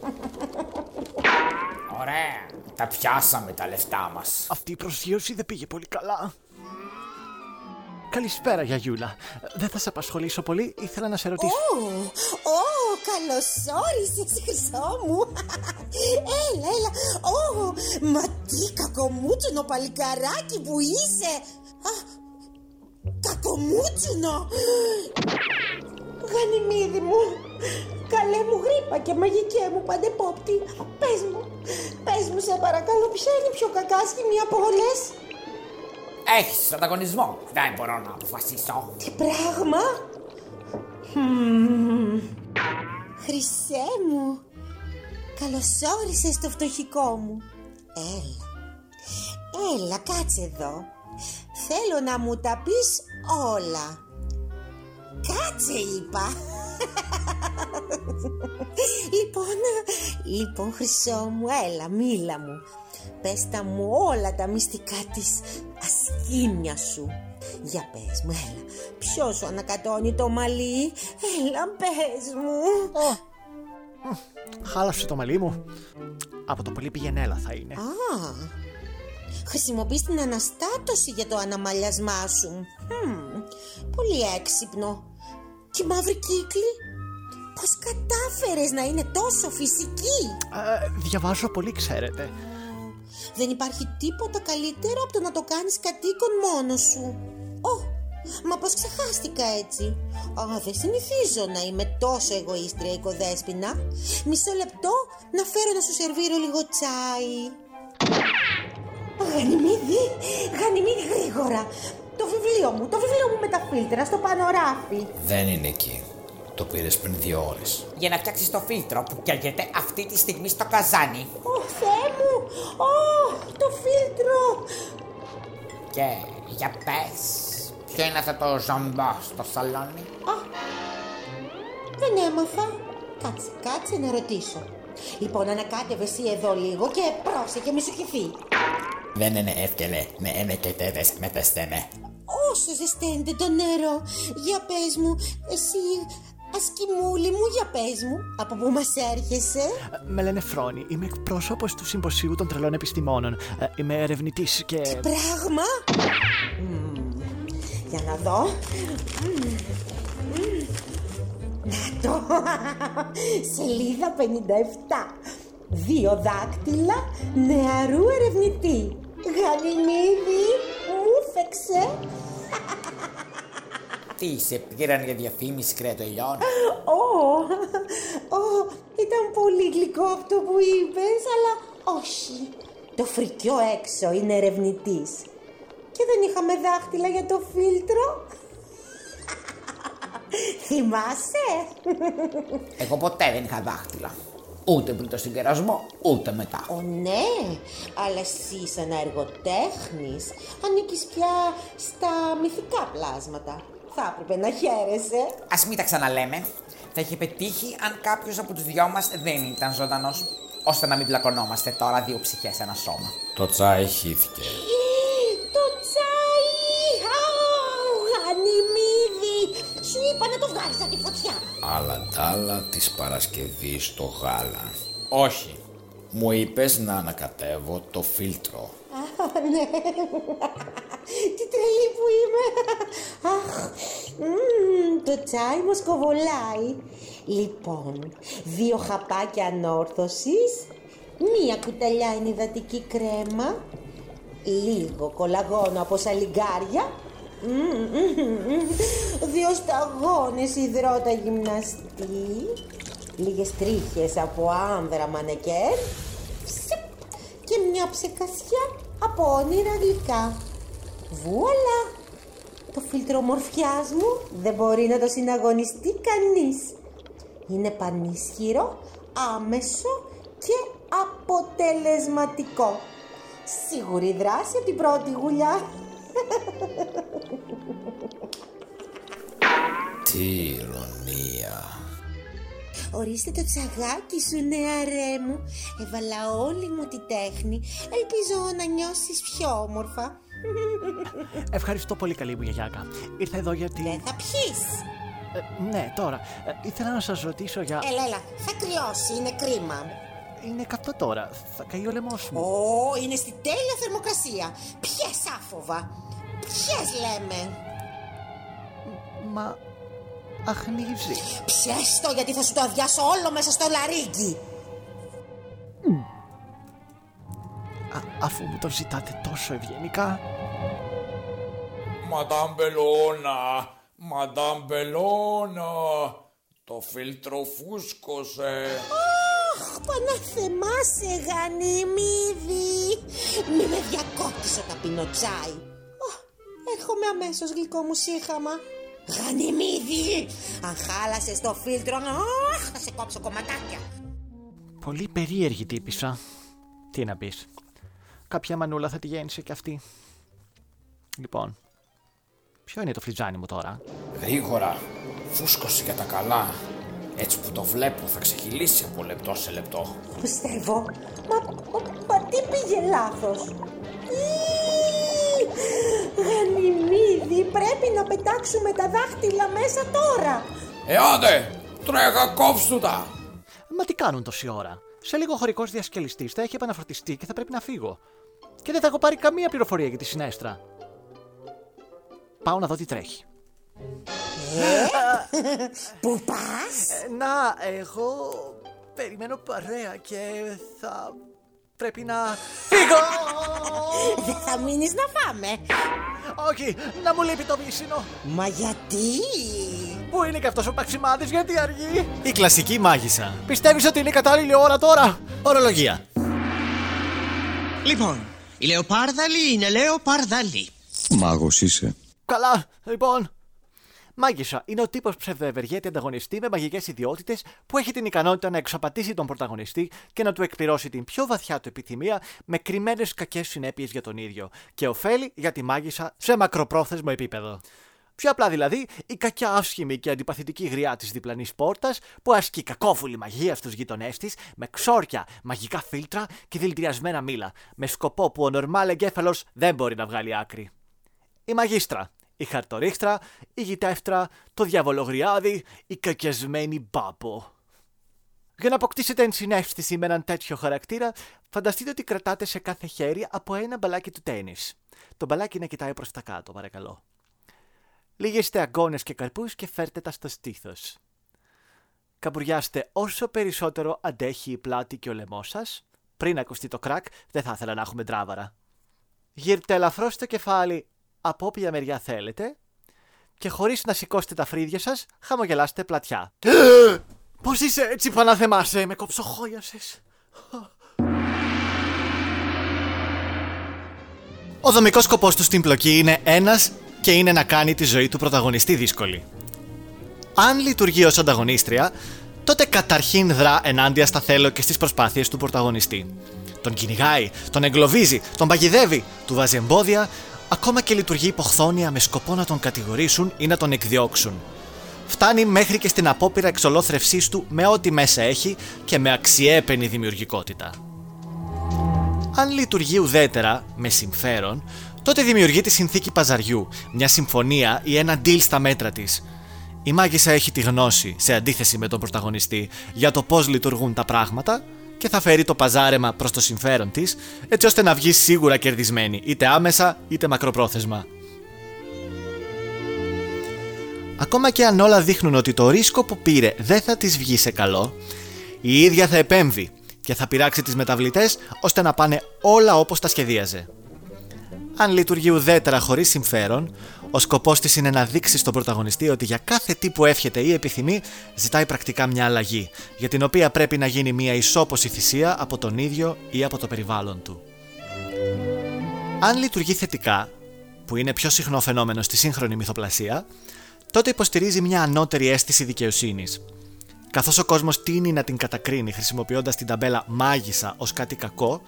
Ωραία. Τα πιάσαμε τα λεφτά μας. Αυτή η προσγείωση δεν πήγε πολύ καλά. Καλησπέρα, Γιαγιούλα. Δεν θα σε απασχολήσω πολύ, ήθελα να σε ρωτήσω. Ω, ω, καλώς όρισες, χρυσό μου. Έλα, έλα. Ω, μα τι κακομούτσουνο παλικαράκι που είσαι. Α, κακομούτσουνο. Γανιμίδη μου, καλέ μου γρήπα και μαγικέ μου παντεπόπτη. Πες μου, πες μου σε παρακαλώ ποια είναι η πιο κακάσχημη από όλες; Έχεις ανταγωνισμό. Δεν μπορώ να αποφασίσω. Τι πράγμα; Μμμ. Χρυσέ μου, καλώς όρισες στο φτωχικό μου. Έλα, έλα κάτσε εδώ. Θέλω να μου τα πεις όλα. Κάτσε είπα. Λοιπόν, λοιπόν χρυσό μου, έλα μίλα μου. Πες τα μου όλα τα μυστικά της ασκήμια σου. Για πες μου, έλα. Ποιος σου ανακατώνει το μαλλί; Έλα, πες μου. Χάλασε το μαλλί μου. Από το πολύ πηγενέλα θα είναι. Α, χρησιμοποιείς την αναστάτωση για το αναμαλιασμά σου. Μμμ, πολύ έξυπνο. Και η μαύρη κύκλη. Πώς κατάφερες να είναι τόσο φυσική; Ε, διαβάζω πολύ, ξέρετε. Δεν υπάρχει τίποτα καλύτερο από το να το κάνεις κατοίκον μόνος σου. Ω, μα πώς ξεχάστηκα έτσι. Α, δεν συνηθίζω να είμαι τόσο εγωίστρια οικοδέσποινα. Μισό λεπτό να φέρω να σου σερβίρω λίγο τσάι. Γανιμίδη, Γανιμίδη γρήγορα. Το βιβλίο μου, το βιβλίο μου με τα φίλτρα στο πανοράφι. Δεν είναι εκεί. Το πήρες πριν δύο ώρες. Για να φτιάξεις το φίλτρο που καίγεται αυτή τη στιγμή στο καζάνι. Ω, Θεέ μου, Ω, το φίλτρο. Και Για πες, ποιο είναι αυτό το ζομπό στο σαλόνι; Δεν έμαθα. Κάτσε, κάτσε να ρωτήσω. Λοιπόν, ανακάτευες εσύ εδώ λίγο και πρόσεχε, μη σου χυθεί. Δεν είναι εύκολο με ένα και τέδες με τα στέμε. Όσο ζεσταίνεται το νερό, για πες μου, εσύ, ασκημούλη μου, για πες μου, από πού μας έρχεσαι; Με λένε Φρόνη. Είμαι εκπρόσωπος του Συμποσίου των Τρελών Επιστημόνων. Ε, Είμαι ερευνητής και. Πράγμα. Μμμ, Για να δω. Μμμ, μμμ. Να το. Σελίδα 57. Δύο δάκτυλα νεαρού ερευνητή. Γανιμίδη, μου φεξε. Τι, σε πήραν για διαφήμιση κρεατοελιών. Ω, ω, ήταν πολύ γλυκό αυτό που είπες, αλλά όχι. Το φρικιό έξω είναι ερευνητής. Και δεν είχαμε δάχτυλα για το φίλτρο. Θυμάσαι; Εγώ ποτέ δεν είχα δάχτυλα. Ούτε πριν το συγκερασμό, ούτε μετά. Ω ναι, αλλά εσύ σαν εργοτέχνης ανήκεις πια στα μυθικά πλάσματα. Θα έπρεπε να χαίρεσαι. Ας μην τα ξαναλέμε. Θα είχε πετύχει αν κάποιος από τους δυο μας δεν ήταν ζωντανός. Ώστε να μην πλακωνόμαστε τώρα δύο ψυχές σε ένα σώμα. Το τσάι χύθηκε. Φωτιά. Αλλά τ' άλλα της Παρασκευής το γάλα. Όχι. Μου είπες να ανακατεύω το φίλτρο. Α, ναι. Τι τρελή που είμαι. Αχ, μμμ, το τσάι μου σκοβολάει. Λοιπόν, δύο χαπάκια ανόρθωσης, μία κουταλιά ενυδατική κρέμα, λίγο κολαγόνο από σαλιγκάρια, μμμ, μμμ, μμμ, δύο σταγόνες υδρότα γυμναστή, λίγες τρίχες από άνδρα μανεκέρ, ψεπ, και μια ψεκασιά από όνειρα γλυκά. Βουαλά! Το φίλτρο ομορφιάς μου δεν μπορεί να το συναγωνιστεί κανείς. Είναι πανίσχυρο, άμεσο και αποτελεσματικό. Σίγουρη δράση από την πρώτη γουλιά. Τι ηρωνία. Ορίστε το τσαγάκι σου νεαρέ μου Έβαλα όλη μου τη τέχνη Ελπίζω να νιώσεις πιο όμορφα Ευχαριστώ πολύ, καλή μου γιαγιάκα. Ήρθα εδώ γιατί. Δεν θα πιείς Ε, ναι, τώρα. Ε, ήθελα να σας ρωτήσω για. Έλα έλα θα κρυώσει είναι κρίμα Είναι καυτό τώρα. Θα καεί ο λαιμός μου. Ω είναι στη τέλεια θερμοκρασία Πιες άφοβα Πιες λέμε; Μα. αχνίζει. Πιες το γιατί θα σου το αδειάσω όλο μέσα στο λαρίγκι Α, αφού μου το ζητάτε τόσο ευγενικά. Μαντάμ Μπελώνα, Μαντάμ Μπελώνα, το φίλτρο φούσκωσε. Αχ, παναθεμάσαι γανιμίδι Μη με διακόπτεις ο ταπεινό τσάι Ω, Έρχομαι αμέσως γλυκό μου σύχαμα Γανιμίδι Αν χάλασες το φίλτρο αχ, Θα σε κόψω κομματάκια Πολύ περίεργη τύπησα. Τι να πεις. Κάποια μανούλα θα τη γέννησε κι αυτή. Λοιπόν. Ποιο είναι το φλιτζάνι μου τώρα; Γρήγορα, φούσκωσε για τα καλά. Έτσι που το βλέπω θα ξεχυλήσει από λεπτό σε λεπτό. Πιστεύω Μα, μα, μα τι πήγε λάθος; Ι, Γανιμίδι Πρέπει να πετάξουμε τα δάχτυλα μέσα τώρα Ε, άντε, τρέχα κόψου τα. Μα τι κάνουν τόση ώρα; Σε λίγο ο χωρικός διασκελιστής θα έχει επαναφορτιστεί και θα πρέπει να φύγω. Και δεν θα έχω πάρει καμία πληροφορία για τη συνέστρα. Πάω να δω τι τρέχει. Πού πας; Ε, Να, εγώ περιμένω παρέα και θα πρέπει να φύγω. Δεν θα μείνεις να φάμε Όχι, να μου λείπει το βύσινο. Μα γιατί; Πού είναι και αυτός ο Παξιμάδης, γιατί αργεί; Η κλασική μάγισσα. Πιστεύεις ότι είναι η κατάλληλη ώρα τώρα; Ορολογία. Λοιπόν, η Λεοπάρδαλη είναι Λεοπαρδαλή. Μάγος είσαι. Καλά, λοιπόν. Μάγισσα είναι ο τύπος ψευδοευεργέτη ανταγωνιστή με μαγικές ιδιότητες που έχει την ικανότητα να εξαπατήσει τον πρωταγωνιστή και να του εκπληρώσει την πιο βαθιά του επιθυμία με κρυμμένες κακές συνέπειες για τον ίδιο και ωφέλη για τη μάγισσα σε μακροπρόθεσμο επίπεδο. Πιο απλά δηλαδή, η κακιά άσχημη και αντιπαθητική γριά της διπλανής πόρτας που ασκεί κακόφουλη μαγεία στους γείτονέ της με ξόρια, μαγικά φίλτρα και δηλητηριασμένα μήλα, με σκοπό που ο νορμάλ εγκέφαλος δεν μπορεί να βγάλει άκρη. Η μαγίστρα, η χαρτορίχτρα, η γητεύτρα, το διαβολογριάδι, η κακιασμένη μπάπο. Για να αποκτήσετε ενσυναίσθηση με έναν τέτοιο χαρακτήρα, φανταστείτε ότι κρατάτε σε κάθε χέρι από ένα μπαλάκι του τέννις. Το μπαλάκι να κοιτάει προς τα κάτω, παρακαλώ. Λίγεστε αγκώνες και καρπούς και φέρτε τα στο στήθος. Καμπουριάστε όσο περισσότερο αντέχει η πλάτη και ο λαιμός σας. Πριν ακουστεί το κρακ, δεν θα ήθελα να έχουμε τράβαρα. Γύρτε ελαφρώς το κεφάλι από όποια μεριά θέλετε και χωρίς να σηκώσετε τα φρύδια σας, χαμογελάστε πλατιά. Πώς είσαι έτσι παναθεμάσαι, με κοψοχόλιασες. Ο δομικός σκοπός του στην πλοκή είναι ένας και είναι να κάνει τη ζωή του πρωταγωνιστή δύσκολη. Αν λειτουργεί ως ανταγωνίστρια, τότε καταρχήν δρά ενάντια στα θέλω και στις προσπάθειες του πρωταγωνιστή. Τον κυνηγάει, τον εγκλωβίζει, τον παγιδεύει, του βάζει εμπόδια, ακόμα και λειτουργεί υποχθόνια με σκοπό να τον κατηγορήσουν ή να τον εκδιώξουν. Φτάνει μέχρι και στην απόπειρα εξολόθρευσής του με ό,τι μέσα έχει και με αξιέπαινη δημιουργικότητα. Αν λειτουργεί ουδέτερα, με συμφέρον, τότε δημιουργεί τη συνθήκη παζαριού, μια συμφωνία ή ένα deal στα μέτρα της. Η μάγισσα έχει τη γνώση, σε αντίθεση με τον πρωταγωνιστή, για το πώς λειτουργούν τα πράγματα και θα φέρει το παζάρεμα προς το συμφέρον της, έτσι ώστε να βγει σίγουρα κερδισμένη, είτε άμεσα είτε μακροπρόθεσμα. Ακόμα και αν όλα δείχνουν ότι το ρίσκο που πήρε δεν θα της βγει σε καλό, η ίδια θα επέμβει και θα πειράξει τις μεταβλητές ώστε να πάνε όλα όπως τα σχεδίαζε. Αν λειτουργεί ουδέτερα χωρίς συμφέρον, ο σκοπός της είναι να δείξεις στον πρωταγωνιστή ότι για κάθε τι που εύχεται ή επιθυμεί, ζητάει πρακτικά μια αλλαγή, για την οποία πρέπει να γίνει μια ισόποση θυσία από τον ίδιο ή από το περιβάλλον του. Αν λειτουργεί θετικά, που είναι πιο συχνό φαινόμενο στη σύγχρονη μυθοπλασία, τότε υποστηρίζει μια ανώτερη αίσθηση δικαιοσύνης. Καθώς ο κόσμος τίνει να την κατακρίνει χρησιμοποιώντας την ταμπέλα μάγισσα ως κάτι κακό,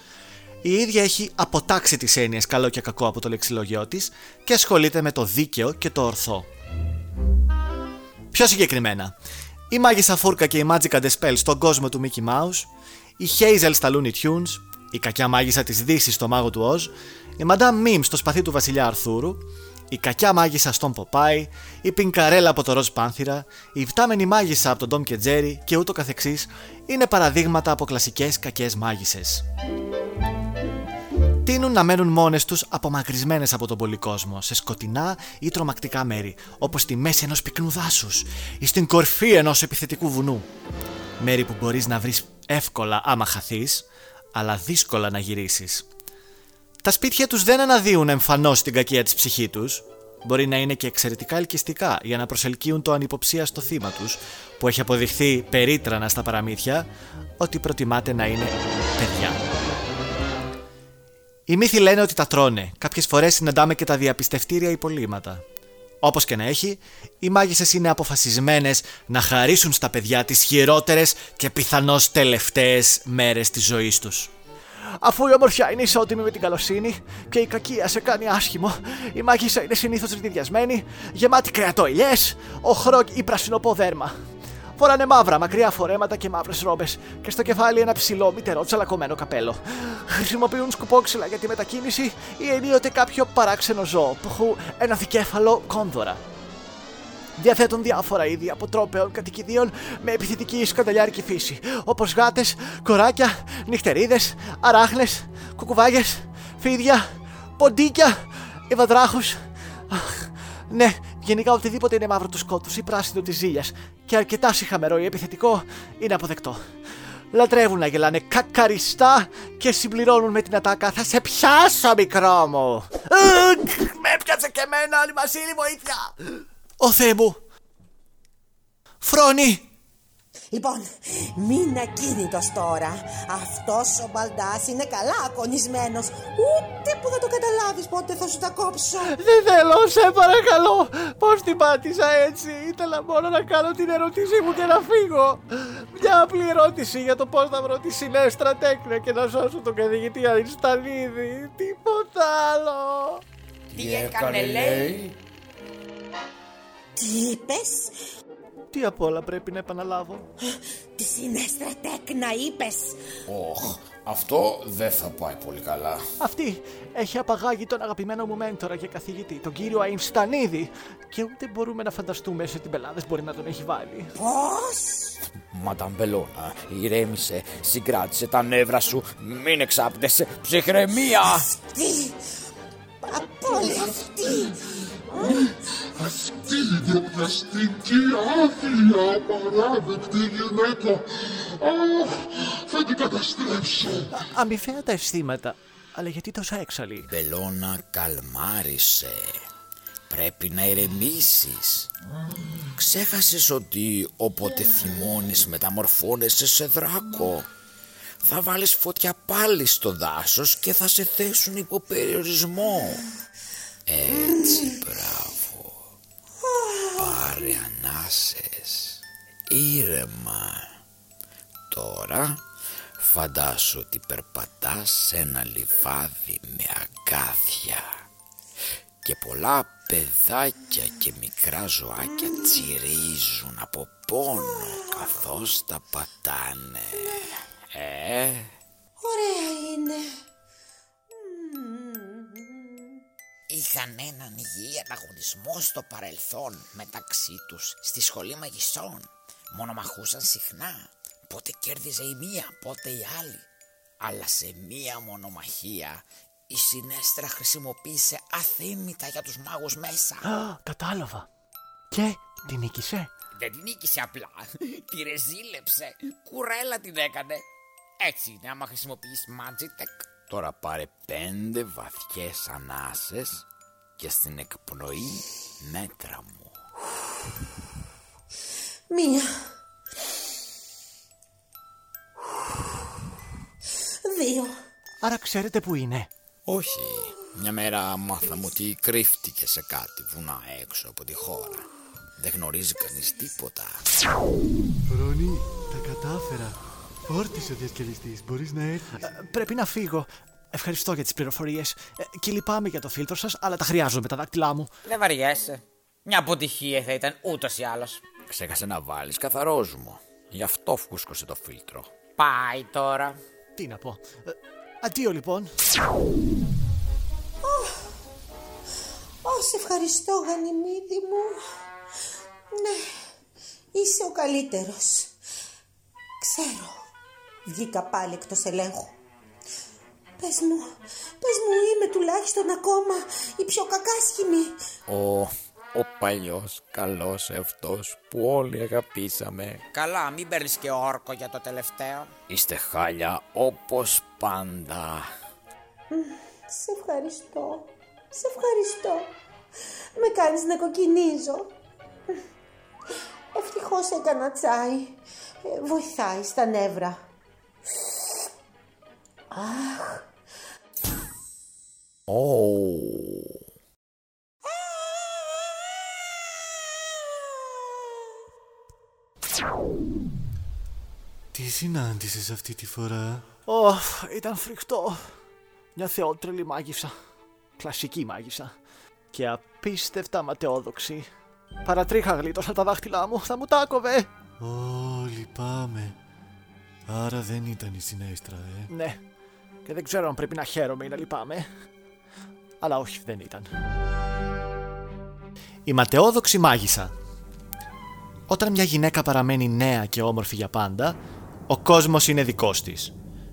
η ίδια έχει αποτάξει τις έννοιες καλό και κακό από το λεξιλόγιο της και ασχολείται με το δίκαιο και το ορθό. Πιο συγκεκριμένα, η μάγισσα φούρκα και η Magic and Spell στον κόσμο του Mickey Mouse, η Hazel στα Looney Tunes, η κακιά μάγισσα της Δύσης στο μάγο του Oz, η Madame Mim στο σπαθί του βασιλιά Αρθούρου, η κακιά μάγισσα στον Ποπάι, η Πινκαρέλα από το Ροζ Πάνθυρα, η φτάμενη μάγισσα από τον Ντόμ και Τζέρι και ούτω καθεξής είναι παραδείγματα από κλασικές κακές μάγισσες τείνουν να μένουν μόνες τους απομακρυσμένες από τον πολυκόσμο, σε σκοτεινά ή τρομακτικά μέρη, όπως στη μέση ενός πυκνού δάσους ή στην κορφή ενός επιθετικού βουνού. Μέρη που μπορείς να βρεις εύκολα άμα χαθείς, αλλά δύσκολα να γυρίσεις. Τα σπίτια τους δεν αναδύουν εμφανώς την κακία της ψυχή τους, μπορεί να είναι και εξαιρετικά ελκυστικά για να προσελκύουν το ανυποψία στο θύμα τους, που έχει αποδειχθεί περίτρανα στα παραμύθια ότι προτιμάται να είναι παιδιά. Οι μύθοι λένε ότι τα τρώνε. Κάποιες φορές συναντάμε και τα διαπιστευτήρια υπολείμματα. Όπως και να έχει, οι μάγισσες είναι αποφασισμένες να χαρίσουν στα παιδιά τις χειρότερες και πιθανώς τελευταίες μέρες της ζωής τους. Αφού η ομορφιά είναι ισότιμη με την καλοσύνη και η κακία σε κάνει άσχημο, η μάγισσα είναι συνήθως ριδιασμένη, γεμάτη κρεατοηλιέ, οχρό ή πρασινοπό δέρμα. Φοράνε μαύρα, μακριά φορέματα και μαύρες ρόμπες και στο κεφάλι ένα ψηλό μητερό τσαλακωμένο καπέλο. Χρησιμοποιούν σκουπόξυλα για τη μετακίνηση ή ενίοτε κάποιο παράξενο ζώο που έχουν ένα δικέφαλο κόνδωρα. Διαθέτουν διάφορα είδη αποτρόπαιων κατοικιδίων με επιθετική σκανταλιάρικη φύση, όπως γάτες, κοράκια, νυχτερίδες, αράχνες, κουκουβάγες, φίδια, ποντίκια, υβαδράχους. Ναι, γενικά οτιδήποτε είναι μαύρο του σκότους ή πράσινο της ζήλιας και αρκετά συχαμερό ή επιθετικό είναι αποδεκτό. Λατρεύουν να γελάνε κακαριστά και συμπληρώνουν με την ατάκα Θα σε πιάσω μικρό μου Με έπιασε και εμένα άλλη Μασίλη βοήθεια Ο Θεέ μου Φρόνη Λοιπόν, μην ακίνητος τώρα. Αυτός ο μπαλντάς είναι καλά ακονισμένος. Ούτε που θα το καταλάβεις πότε θα σου τα κόψω. Δεν θέλω, σε παρακαλώ. Πώς την πάτησα έτσι; Ήθελα μόνο να κάνω την ερώτησή μου και να φύγω. Μια απλή ερώτηση για το πώς θα βρω τη συνέστρα τέκνα και να σώσω τον καθηγητή Αριστανίδη. Τίποτα άλλο. Τι έκανε, λέει; Τι είπες; Τι απ' όλα πρέπει να επαναλάβω. Τη συνέστρα τέκνα είπες. Όχ, αυτό δεν θα πάει πολύ καλά. Αυτή έχει απαγάγει τον αγαπημένο μου μέντορα και καθηγητή, τον κύριο Αϊνστανίδη. Και ούτε μπορούμε να φανταστούμε σε τι πελάδες μπορεί να τον έχει βάλει. Πώς; Μανταμ Μπελώνα, ηρέμησε, συγκράτησε τα νεύρα σου, μην εξάπτεσαι, ψυχραιμία! Τι; Απ' όλη αυτή. Αυτή η διαπλαστική άθλια απαράδεκτη γυναίκα. Αχ, θα την καταστρέψω. Αμοιβαία τα αισθήματα. Αλλά γιατί τόσα έξαλλη; Μπελώνα, καλμάρισε. Πρέπει να ηρεμήσεις. Ξέχασες ότι όποτε θυμώνεις μεταμορφώνεσαι σε δράκο. Θα βάλεις φωτιά πάλι στο δάσος και θα σε θέσουν υπό περιορισμό. Έτσι, μπράβο. Πάρε ανάσες. Ήρεμα. Τώρα φαντάσου ότι περπατάς σε ένα λιβάδι με αγκάθια και πολλά παιδάκια και μικρά ζωάκια τσιρίζουν από πόνο καθώς τα πατάνε. Ε, Ωραία είναι. Είχαν έναν υγιή ανταγωνισμό στο παρελθόν μεταξύ τους στη σχολή μαγισσών. Μονομαχούσαν συχνά. Πότε κέρδιζε η μία, πότε η άλλη. Αλλά σε μία μονομαχία η συνέστρα χρησιμοποίησε αθήμητα για τους μάγους μέσα. Α, κατάλαβα. Και την νίκησε. Δεν την νίκησε απλά. Τη ρεζίλεψε. Κουρέλα την έκανε. Έτσι είναι άμα χρησιμοποιείς Magitech. Τώρα πάρε πέντε βαθιές ανάσες και στην εκπνοή μέτρα μου. Μία. Δύο. Άρα ξέρετε που είναι. Όχι, μια μέρα μάθαμε ότι κρύφτηκε σε κάτι βουνά έξω από τη χώρα. Δεν γνωρίζει κανείς τίποτα. Ρόνι, τα κατάφερα. Φόρτισε ο διασκελιστής, μπορείς να έρθεις. Ε, Πρέπει να φύγω. Ευχαριστώ για τις πληροφορίες. Και λυπάμαι για το φίλτρο σας, αλλά τα χρειάζομαι τα δάκτυλά μου. Δεν βαριέσαι. Μια αποτυχία θα ήταν ούτως ή άλλως. Ξέχασε να βάλεις καθαρόζουμο. Γι' αυτό φούσκωσε το φίλτρο. Πάει τώρα. Τι να πω. Ε, Αντίο λοιπόν. Ω, σε ευχαριστώ, Γανιμίδη μου. Ναι, είσαι ο καλύτερος. Ξέρω, βγήκα πάλι εκτός ελέγχου. Πες μου, πες μου είμαι τουλάχιστον ακόμα η πιο κακάσχημη. Ο, ο παλιός καλός αυτός που όλοι αγαπήσαμε. Καλά, μην παίρνεις και όρκο για το τελευταίο. Είστε χάλια όπως πάντα. Σε ευχαριστώ, σε ευχαριστώ. Με κάνεις να κοκκινίζω. Ευτυχώς έκανα τσάι. Ε, βοηθάει στα νεύρα. Αχ, Ω, Τι συνάντησες αυτή τη φορά; Ωφ, ήταν φρικτό. Μια θεότρελη μάγισσα. Κλασική μάγισσα. Και απίστευτα ματαιόδοξη. Παρατρίχα γλίτωσα τα δάχτυλά μου, θα μου τα άκοβε. Ω, λυπάμαι. Άρα δεν ήταν η συνέστρα, ε. Ναι, και δεν ξέρω αν πρέπει να χαίρομαι ή να λυπάμαι. Αλλά όχι, δεν ήταν. Η ματαιόδοξη μάγισσα. Όταν μια γυναίκα παραμένει νέα και όμορφη για πάντα, ο κόσμος είναι δικός της.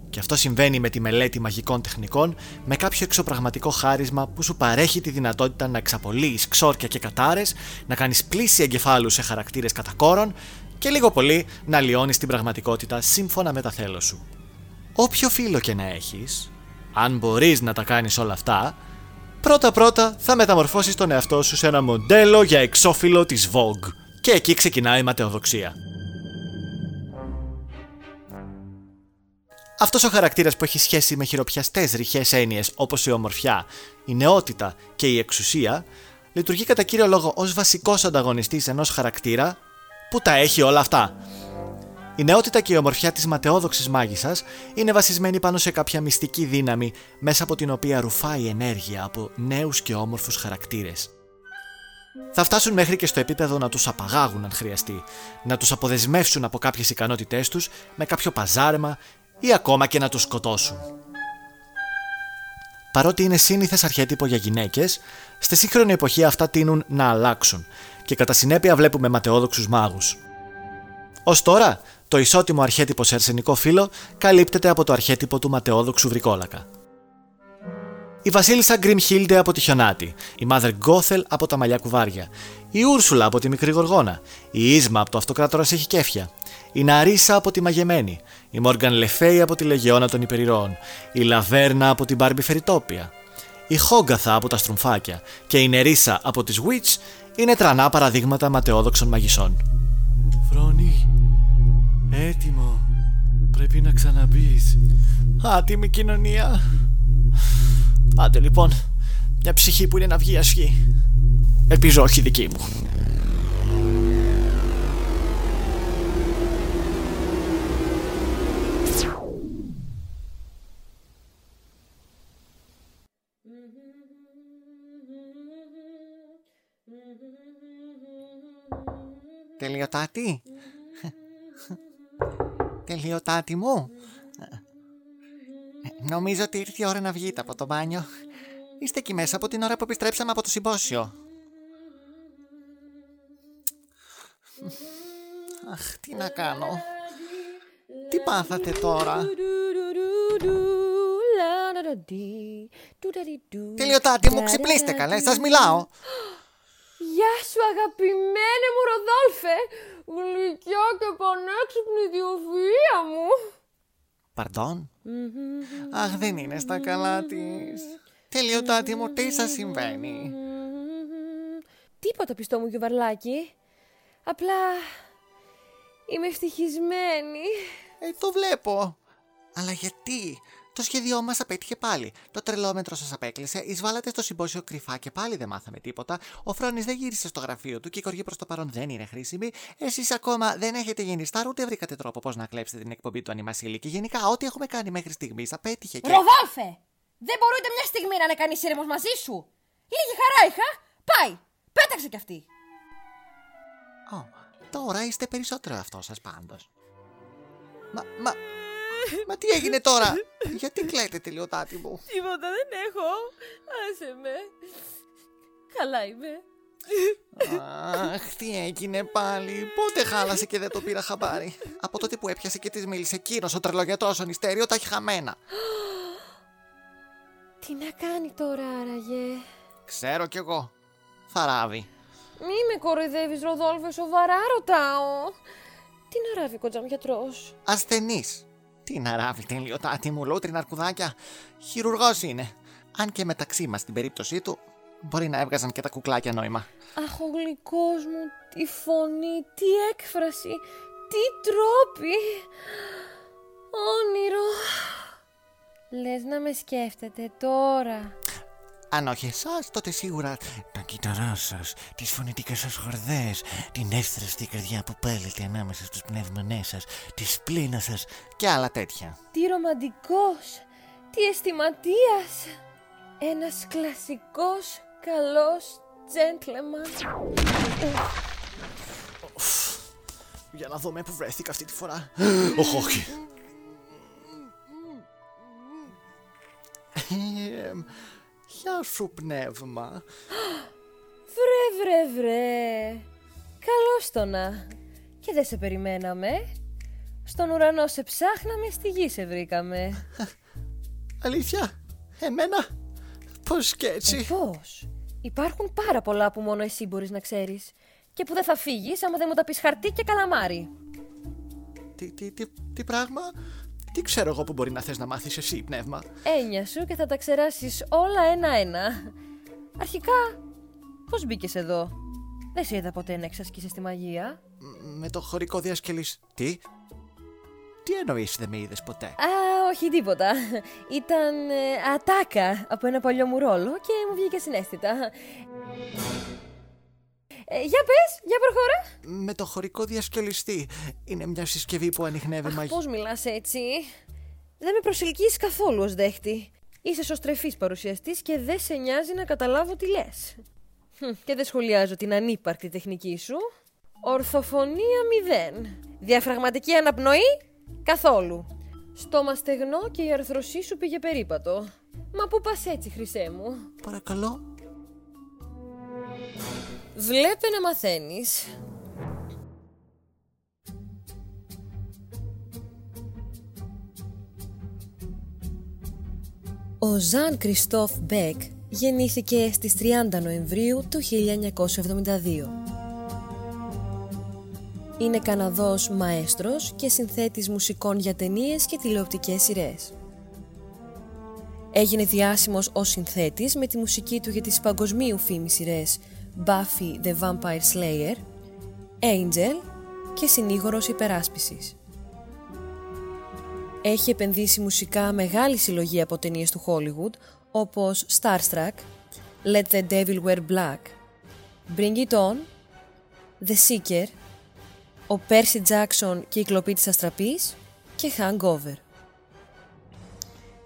Και αυτό συμβαίνει με τη μελέτη μαγικών τεχνικών με κάποιο εξωπραγματικό χάρισμα που σου παρέχει τη δυνατότητα να εξαπολύεις ξόρκια και κατάρες, να κάνεις πλήση εγκεφάλου σε χαρακτήρες κατακόρων και λίγο πολύ να λιώνεις την πραγματικότητα σύμφωνα με τα θέλω σου. Όποιο φίλο και να έχεις, αν μπορείς να τα κάνεις όλα αυτά, πρώτα πρώτα θα μεταμορφώσεις τον εαυτό σου σε ένα μοντέλο για εξώφυλλο της Vogue. Και εκεί ξεκινάει η ματαιοδοξία. Αυτός ο χαρακτήρας που έχει σχέση με χειροπιαστές ρηχές έννοιες όπως η ομορφιά, η νεότητα και η εξουσία, λειτουργεί κατά κύριο λόγο ως βασικός ανταγωνιστής ενός χαρακτήρα που τα έχει όλα αυτά; Η νεότητα και η ομορφιά της ματαιόδοξης μάγισσας είναι βασισμένη πάνω σε κάποια μυστική δύναμη μέσα από την οποία ρουφάει ενέργεια από νέους και όμορφους χαρακτήρες. Θα φτάσουν μέχρι και στο επίπεδο να τους απαγάγουν αν χρειαστεί, να τους αποδεσμεύσουν από κάποιες ικανότητές τους με κάποιο παζάρεμα ή ακόμα και να τους σκοτώσουν. Παρότι είναι σύνηθες αρχέτυπο για γυναίκες, στη σύγχρονη εποχή αυτά τείνουν να αλλάξουν και κατά συνέπεια βλέπουμε ματαιόδοξους μάγους. Ω τώρα, το ισότιμο αρχέτυπο σε αρσενικό φύλλο καλύπτεται από το αρχέτυπο του ματαιόδοξου βρικόλακα. Η Βασίλισσα Γκριμχίλντε από τη Χιονάτη, η Μάδερ Γκόθελ από τα Μαλλιά Κουβάρια, η Ούρσουλα από τη Μικρή Γοργόνα, η Ίσμα από το Αυτοκράτορα Έχει Κέφια, η Ναρίσα από τη Μαγεμένη, η Μόργαν Λεφέη από τη Λεγεώνα των Υπερηρών, η Λαβέρνα από την Μπάρμπι Φεριτόπια, η Χόγκαθα από τα Στρουμφάκια και η Νερίσα από τις Witch είναι τρανά παραδείγματα ματαιόδοξων μαγισσών. Φρόνι, έτοιμο. Πρέπει να ξαναμπείς. Άτιμη κοινωνία. Άντε λοιπόν, μια ψυχή που είναι να βγει ασχή. Ελπίζω όχι δική μου. Τελειωτάτη. Τελειωτάτη μου. Νομίζω ότι ήρθε η ώρα να βγείτε από το μπάνιο. Είστε εκεί μέσα από την ώρα που επιστρέψαμε από το συμπόσιο. Αχ, τι να κάνω. Τι πάθατε τώρα; Τελειωτάτη μου, ξυπνήστε καλέ, σας μιλάω. Γεια σου αγαπημένε μου Ροδόλφε, γλυκιά και πανέξυπνη διοφυΐα μου. Παρντών. Αχ, δεν είναι στα καλά της. Τελειωτάτη μου, τι σας συμβαίνει; Τίποτα πιστό μου γιουβαρλάκι. Απλά είμαι ευτυχισμένη. Ε, το βλέπω. Αλλά γιατί; Το σχέδιό μας απέτυχε πάλι. Το τρελόμετρο σας απέκλεισε, εισβάλλατε στο συμπόσιο κρυφά και πάλι δεν μάθαμε τίποτα. Ο Φρόνης δεν γύρισε στο γραφείο του και η κοργή προς το παρόν δεν είναι χρήσιμη. Εσείς ακόμα δεν έχετε γίνει στάρ, ούτε βρήκατε τρόπο πώς να κλέψετε την εκπομπή του Ανιμασίλη. Και γενικά, ό,τι έχουμε κάνει μέχρι στιγμής απέτυχε και. Ροδόλφε! Δεν μπορείτε μια στιγμή να είναι κανείς ήρεμος μαζί σου. Λίγη χαρά είχα. Πάει! Πέταξε κι αυτή. Ω, τώρα είστε περισσότερο αυτό σας πάντως. Μα, μα, Μα τι έγινε τώρα, γιατί κλαίτε τελειωτάτη μου; Τίποτα δεν έχω. Άσε με. Καλά είμαι. Αχ, τι έγινε πάλι. Πότε χάλασε και δεν το πήρα χαμπάρι; Από τότε που έπιασε και της μίλησε εκείνος ο τρελογετρό ο νηστέριο τα έχει χαμένα. Τι να κάνει τώρα άραγε; Ξέρω κι εγώ. Θαράβει. Μη με κοροϊδεύεις Ροδόλφε, σοβαρά ρωτάω. Τι να ράβει κοντζαμιατρός. Ασθενής. Τι να ράβει τελειωτάτη μου, λούτρινα αρκουδάκια. Χειρουργός είναι. Αν και μεταξύ μας στην περίπτωσή του, μπορεί να έβγαζαν και τα κουκλάκια νόημα. Αχ, ο γλυκός μου, τι φωνή, τι έκφραση, τι τρόποι. Όνειρο. Λες να με σκέφτεται τώρα. Αν όχι εσάς, τότε σίγουρα τα κύτταρά σας, τις φωνητικές σας χορδές, την εύθραστη καρδιά που πέλεται ανάμεσα στους πνεύμονέ σας, τη σπλήνα σας και άλλα τέτοια. Τι ρομαντικός, τι αισθηματίας. Ένας κλασικός, καλός gentleman. Για να δούμε που βρέθηκα αυτή τη φορά. Όχι, όχι. Ε, Γεια σου πνεύμα. Βρε, βρε, βρε. Καλώς το να. Και δεν σε περιμέναμε. Στον ουρανό σε ψάχναμε, στη γη σε βρήκαμε. Αλήθεια, εμένα, πώς και έτσι; Ε, πώς; Υπάρχουν πάρα πολλά που μόνο εσύ μπορείς να ξέρεις. Και που δεν θα φύγεις άμα δεν μου τα πεις χαρτί και καλαμάρι. Τι, τι, τι, τι πράγμα, τι ξέρω εγώ που μπορεί να θες να μάθεις εσύ πνεύμα; Έννοια σου και θα τα ξεράσεις όλα ένα-ένα. Αρχικά, πώς μπήκες εδώ; Δεν σε είδα ποτέ να εξασκήσεις τη μαγεία. Με το χωρικό διασκελής. Τι, Τι εννοείς δεν με είδες ποτέ; Α, όχι τίποτα. Ήταν ε, ατάκα από ένα παλιό μου ρόλο και μου βγήκε συνέστητα. Ε, για πες, για προχώρα. Με το χωρικό διασκελιστή. Είναι μια συσκευή που ανοιχνεύει μαγεία. Πώς μιλάς έτσι. Δεν με προσελκύεις καθόλου ως δέχτη. Είσαι σωστρεφής παρουσιαστής και δεν σε νοιάζει να καταλάβω τι λες. Χμ, Και δεν σχολιάζω την ανύπαρκτη τεχνική σου. Ορθοφωνία μηδέν. Διαφραγματική αναπνοή καθόλου. Στόμα στεγνό και η αρθρωσή σου πήγε περίπατο. Μα πού πας έτσι, χρυσέ μου; Παρακαλώ. Βλέπε να μαθαίνεις. Ο Ζαν Κριστόφ Μπέκ γεννήθηκε στις 30 Νοεμβρίου του 1972. Είναι Καναδός μαέστρος και συνθέτης μουσικών για ταινίες και τηλεοπτικές σειρές. Έγινε διάσημος ως συνθέτης με τη μουσική του για τις παγκοσμίου φήμη σειρές Buffy the Vampire Slayer, Angel και συνήγορος υπεράσπισης. Έχει επενδύσει μουσικά μεγάλη συλλογή από ταινίες του Hollywood όπως Starstruck, Let the Devil Wear Black, Bring It On, The Seeker, ο Percy Jackson και η κλοπή της Αστραπής και Hangover.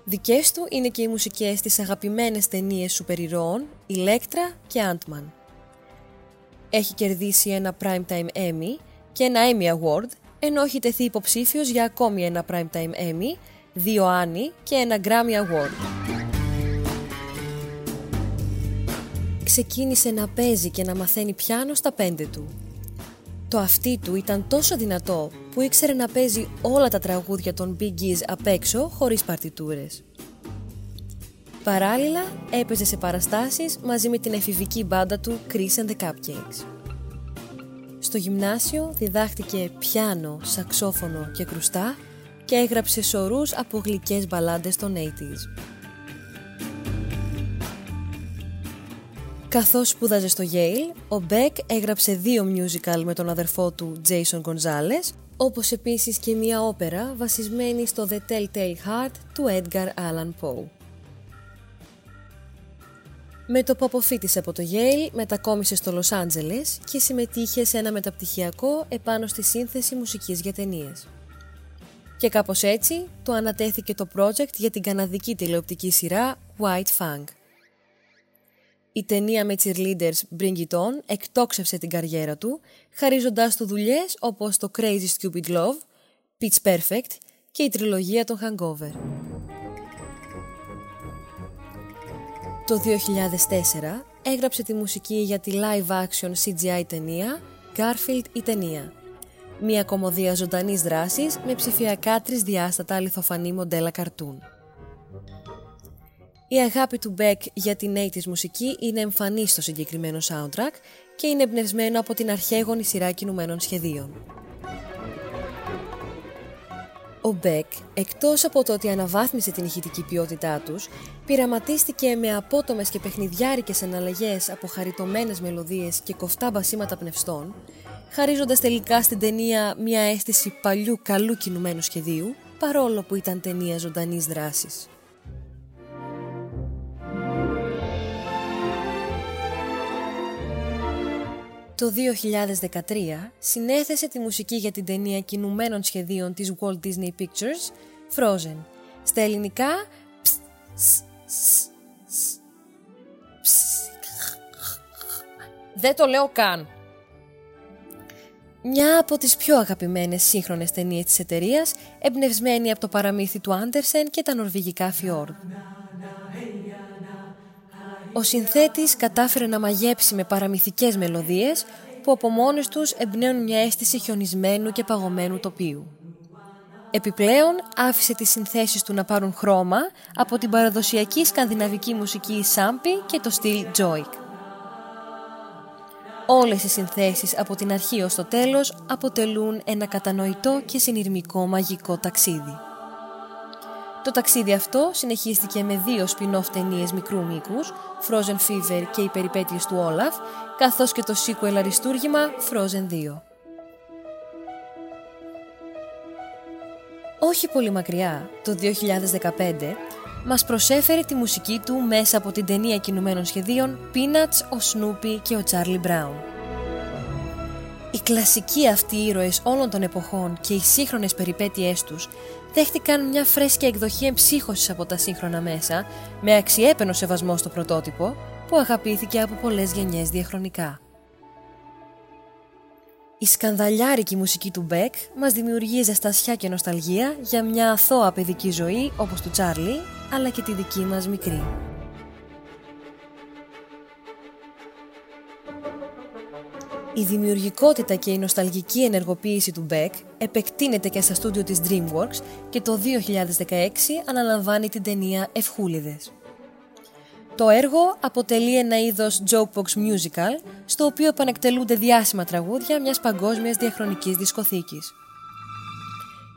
Δικές του είναι και οι μουσικές στις αγαπημένες ταινίες σούπερ ηρώων Ηλέκτρα και Ant-Man. Έχει κερδίσει ένα Primetime Emmy και ένα Emmy Award, ενώ έχει τεθεί υποψήφιος για ακόμη ένα Primetime Emmy, δύο Annie και ένα Grammy Award. Ξεκίνησε να παίζει και να μαθαίνει πιάνο στα πέντε του. Το αυτί του ήταν τόσο δυνατό που ήξερε να παίζει όλα τα τραγούδια των Bee Gees απ' έξω χωρίς παρτιτούρες. Παράλληλα, έπαιζε σε παραστάσεις μαζί με την εφηβική μπάντα του Chris and the Cupcakes. Στο γυμνάσιο διδάχτηκε πιάνο, σαξόφωνο και κρουστά και έγραψε σωρούς από γλυκές μπαλάντες των 80s. Καθώς σπούδαζε στο Yale, ο Beck έγραψε δύο musical με τον αδερφό του Jason Gonzalez, όπως επίσης και μία όπερα βασισμένη στο The Telltale Heart του Edgar Allan Poe. Με το που αποφύτησε από το Yale, μετακόμισε στο Λος Άντζελες και συμμετείχε σε ένα μεταπτυχιακό επάνω στη σύνθεση μουσικής για ταινίες. Και κάπως έτσι, του ανατέθηκε το project για την καναδική τηλεοπτική σειρά White Fang. Η ταινία με cheerleaders Bring It On εκτόξευσε την καριέρα του, χαρίζοντάς του δουλειές όπως το Crazy Stupid Love, Pitch Perfect και η τριλογία των Hangover. Το 2004 έγραψε τη μουσική για τη live action CGI ταινία Garfield η ταινία. Μια κομμωδία ζωντανής δράσης με ψηφιακά τρισδιάστατα αληθοφανή μοντέλα καρτούν. Η αγάπη του Beck για την 80's μουσική είναι εμφανής στο συγκεκριμένο soundtrack και είναι εμπνευσμένο από την αρχαίγονη σειρά κινουμένων σχεδίων. Ο Beck, εκτός από το ότι αναβάθμισε την ηχητική ποιότητά τους, πειραματίστηκε με απότομες και παιχνιδιάρικες εναλλαγές από χαριτωμένες μελωδίες και κοφτά μπασίματα πνευστών, χαρίζοντας τελικά στην ταινία μια αίσθηση παλιού καλού κινουμένου σχεδίου, παρόλο που ήταν ταινία ζωντανής δράσης. Το 2013 συνέθεσε τη μουσική για την ταινία κινουμένων σχεδίων της Walt Disney Pictures, Frozen. Στα ελληνικά... Δεν το λέω καν. Μια από τις πιο αγαπημένες σύγχρονες ταινίες της εταιρείας, εμπνευσμένη από το παραμύθι του Άντερσεν και τα νορβηγικά φιόρδ. Ο συνθέτης κατάφερε να μαγέψει με παραμυθικές μελωδίες που από μόνες τους εμπνέουν μια αίσθηση χιονισμένου και παγωμένου τοπίου. Επιπλέον άφησε τις συνθέσεις του να πάρουν χρώμα από την παραδοσιακή σκανδιναβική μουσική Σάμπι και το στυλ Joik. Όλες οι συνθέσεις από την αρχή ως το τέλος αποτελούν ένα κατανοητό και συνειρμικό μαγικό ταξίδι. Το ταξίδι αυτό συνεχίστηκε με δύο spin-off ταινίες μικρού μήκους, Frozen Fever και οι περιπέτειες του Όλαφ, καθώς και το sequel αριστούργημα Frozen 2. όχι πολύ μακριά, το 2015, μας προσέφερε τη μουσική του μέσα από την ταινία κινουμένων σχεδίων Peanuts, ο Snoopy και ο Charlie Brown. Οι κλασικοί αυτοί ήρωες όλων των εποχών και οι σύγχρονες περιπέτειές τους δέχτηκαν μια φρέσκια εκδοχή εμψύχωσης από τα σύγχρονα μέσα, με αξιέπαινο σεβασμό στο πρωτότυπο, που αγαπήθηκε από πολλές γενιές διαχρονικά. Η σκανδαλιάρικη μουσική του Μπέκ μας δημιουργεί ζεστασιά και νοσταλγία για μια αθώα παιδική ζωή όπως του Τσάρλι, αλλά και τη δική μας μικρή. Η δημιουργικότητα και η νοσταλγική ενεργοποίηση του Beck επεκτείνεται και στα στούντιο της DreamWorks και το 2016 αναλαμβάνει την ταινία «Ευχούλιδες». Το έργο αποτελεί ένα είδος jokebox musical, στο οποίο επανεκτελούνται διάσημα τραγούδια μιας παγκόσμιας διαχρονικής δισκοθήκης.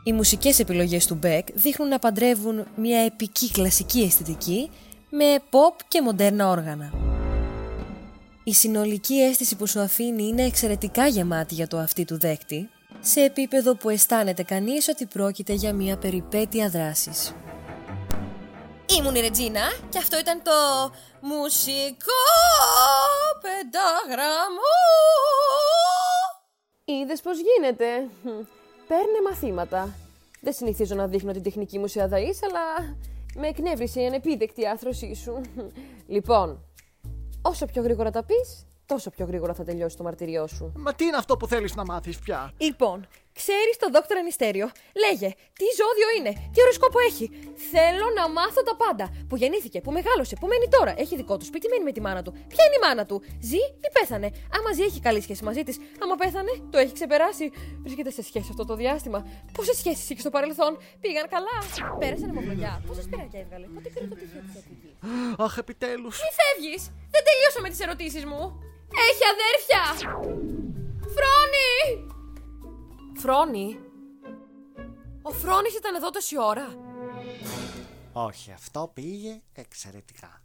Οι μουσικές επιλογές του Beck δείχνουν να παντρεύουν μια επική κλασική αισθητική με pop και μοντέρνα όργανα. Η συνολική αίσθηση που σου αφήνει είναι εξαιρετικά γεμάτη για το αυτή του δέκτη, σε επίπεδο που αισθάνεται κανείς ότι πρόκειται για μια περιπέτεια δράσης. Ήμουν η Ρετζίνα και αυτό ήταν το μουσικό πεντάγραμμο. Είδες πώς γίνεται; Παίρνε μαθήματα. Δεν συνηθίζω να δείχνω την τεχνική μου σε αδαής, αλλά με εκνεύρισε η ανεπίδεκτη άρθρωσή σου. Λοιπόν, όσο πιο γρήγορα τα πεις, τόσο πιο γρήγορα θα τελειώσει το μαρτυριό σου. Μα τι είναι αυτό που θέλεις να μάθεις πια; Λοιπόν, Ξέρεις τον δόκτωρα Νηστέριο; Λέγε, τι ζώδιο είναι, τι οροσκόπο έχει; Θέλω να μάθω τα πάντα. Που γεννήθηκε, που μεγάλωσε, που μένει τώρα. Έχει δικό του σπίτι, μένει με τη μάνα του. Ποια είναι η μάνα του, ζει ή πέθανε; Άμα ζει, έχει καλή σχέση μαζί της. Άμα πέθανε, το έχει ξεπεράσει. Βρίσκεται σε σχέση αυτό το διάστημα. Πόσες σχέσεις είχε στο παρελθόν, πήγαν καλά. Πέρασαν αιμοβλογιά. Πόσες πειράκια έβγαλε; Πότε πήρε το τυχείο της Αχ, επιτέλους. Μη φεύγεις. Δεν τελείωσα με τις ερωτήσεις μου. Έχει αδέρφια. Φρόνη! Φρόνη. Ο Φρόνης ήταν εδώ τόση ώρα. Όχι, αυτό πήγε εξαιρετικά.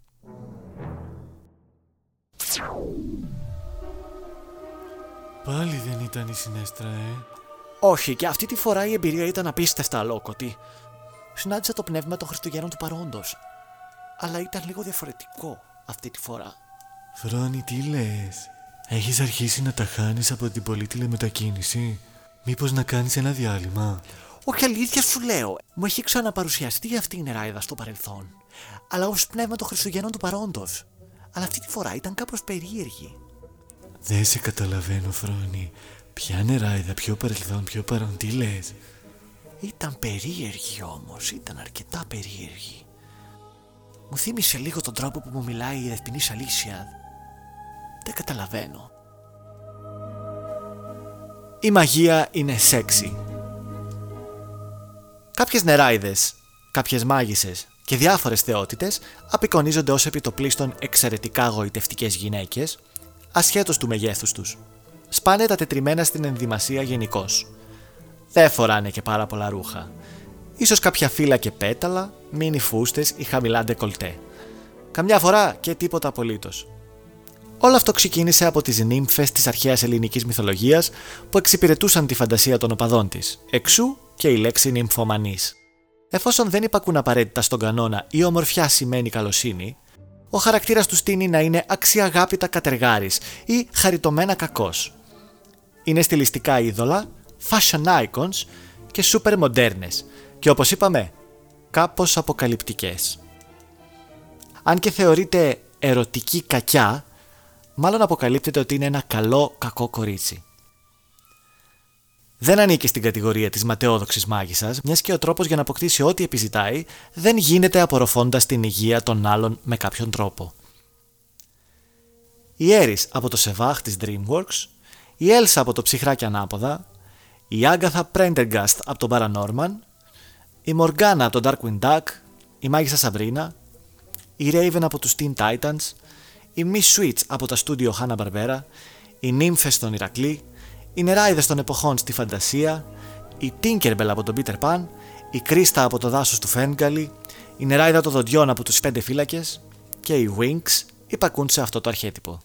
Πάλι δεν ήταν η συνέστρα, ε. Όχι, και αυτή τη φορά η εμπειρία ήταν απίστευτα αλόκοτη. Συνάντησα το πνεύμα των Χριστουγέννων του παρόντος. Αλλά ήταν λίγο διαφορετικό αυτή τη φορά. Φρόνη, τι λες; Έχεις αρχίσει να τα χάνεις από την πολλή τηλεμετακίνηση. Μήπως να κάνεις ένα διάλειμμα; Όχι αλήθεια σου λέω. Μου έχει ξαναπαρουσιαστεί αυτή η νεράιδα στο παρελθόν. Αλλά ως πνεύμα των Χριστουγέννων του παρόντος. Αλλά αυτή τη φορά ήταν κάπως περίεργη. Δεν σε καταλαβαίνω, Φρόνη. Ποια νεράιδα, ποιο παρελθόν, ποιο παρόν, τι λες; Ήταν περίεργη όμως, ήταν αρκετά περίεργη. Μου θύμισε λίγο τον τρόπο που μου μιλάει η Δεσποινή Αλήσια. Δεν καταλαβαίνω. Η μαγεία είναι σεξι. Κάποιες νεράιδες, κάποιες μάγισσες και διάφορες θεότητες απεικονίζονται ως επιτοπλίστων εξαιρετικά γοητευτικές γυναίκες, ασχέτως του μεγέθους τους. Σπάνε τα τετριμένα στην ενδυμασία γενικώς. Δεν φοράνε και πάρα πολλά ρούχα. Ίσως κάποια φύλλα και πέταλα, μίνι φούστες ή χαμηλά ντεκολτέ. Καμιά φορά και τίποτα απολύτως. Όλο αυτό ξεκίνησε από τις νύμφες της αρχαίας ελληνικής μυθολογίας που εξυπηρετούσαν τη φαντασία των οπαδών της, εξού και η λέξη νυμφωμανής. Εφόσον δεν υπακούν απαραίτητα στον κανόνα η ομορφιά σημαίνει καλοσύνη, ο χαρακτήρας τους τίνει να είναι αξιαγάπητα κατεργάρης ή χαριτωμένα κακός. Είναι στιλιστικά είδωλα, fashion icons και super μοντέρνες και όπως είπαμε, κάπως αποκαλυπτικές. Αν και θεωρείται ερωτική κακιά, μάλλον αποκαλύπτεται ότι είναι ένα καλό κακό κορίτσι. Δεν ανήκει στην κατηγορία της ματαιόδοξης μάγισσας, μιας και ο τρόπος για να αποκτήσει ό,τι επιζητάει δεν γίνεται απορροφώντας την υγεία των άλλων με κάποιον τρόπο. Η Έρης από το Σεβάχ της DreamWorks, η Έλσα από το Ψυχράκι Ανάποδα, η Άγκαθα Πρέντεργαστ από τον Paranorman, η Μοργάνα από τον Darkwing Duck, η Μάγισσα Σαμπρίνα, η Raven από τους Teen Titans, η Miss Switch από τα στούντιο Hanna Barbera, οι Νύμφες στον Ηρακλή, οι Νεράιδες των εποχών στη Φαντασία, η Tinkerbell από τον Peter Pan, η Κρίστα από το δάσος του FernGully, η Νεράιδα των Δοντιών από τους Πέντε Φύλακες και οι Winx υπακούν σε αυτό το αρχέτυπο.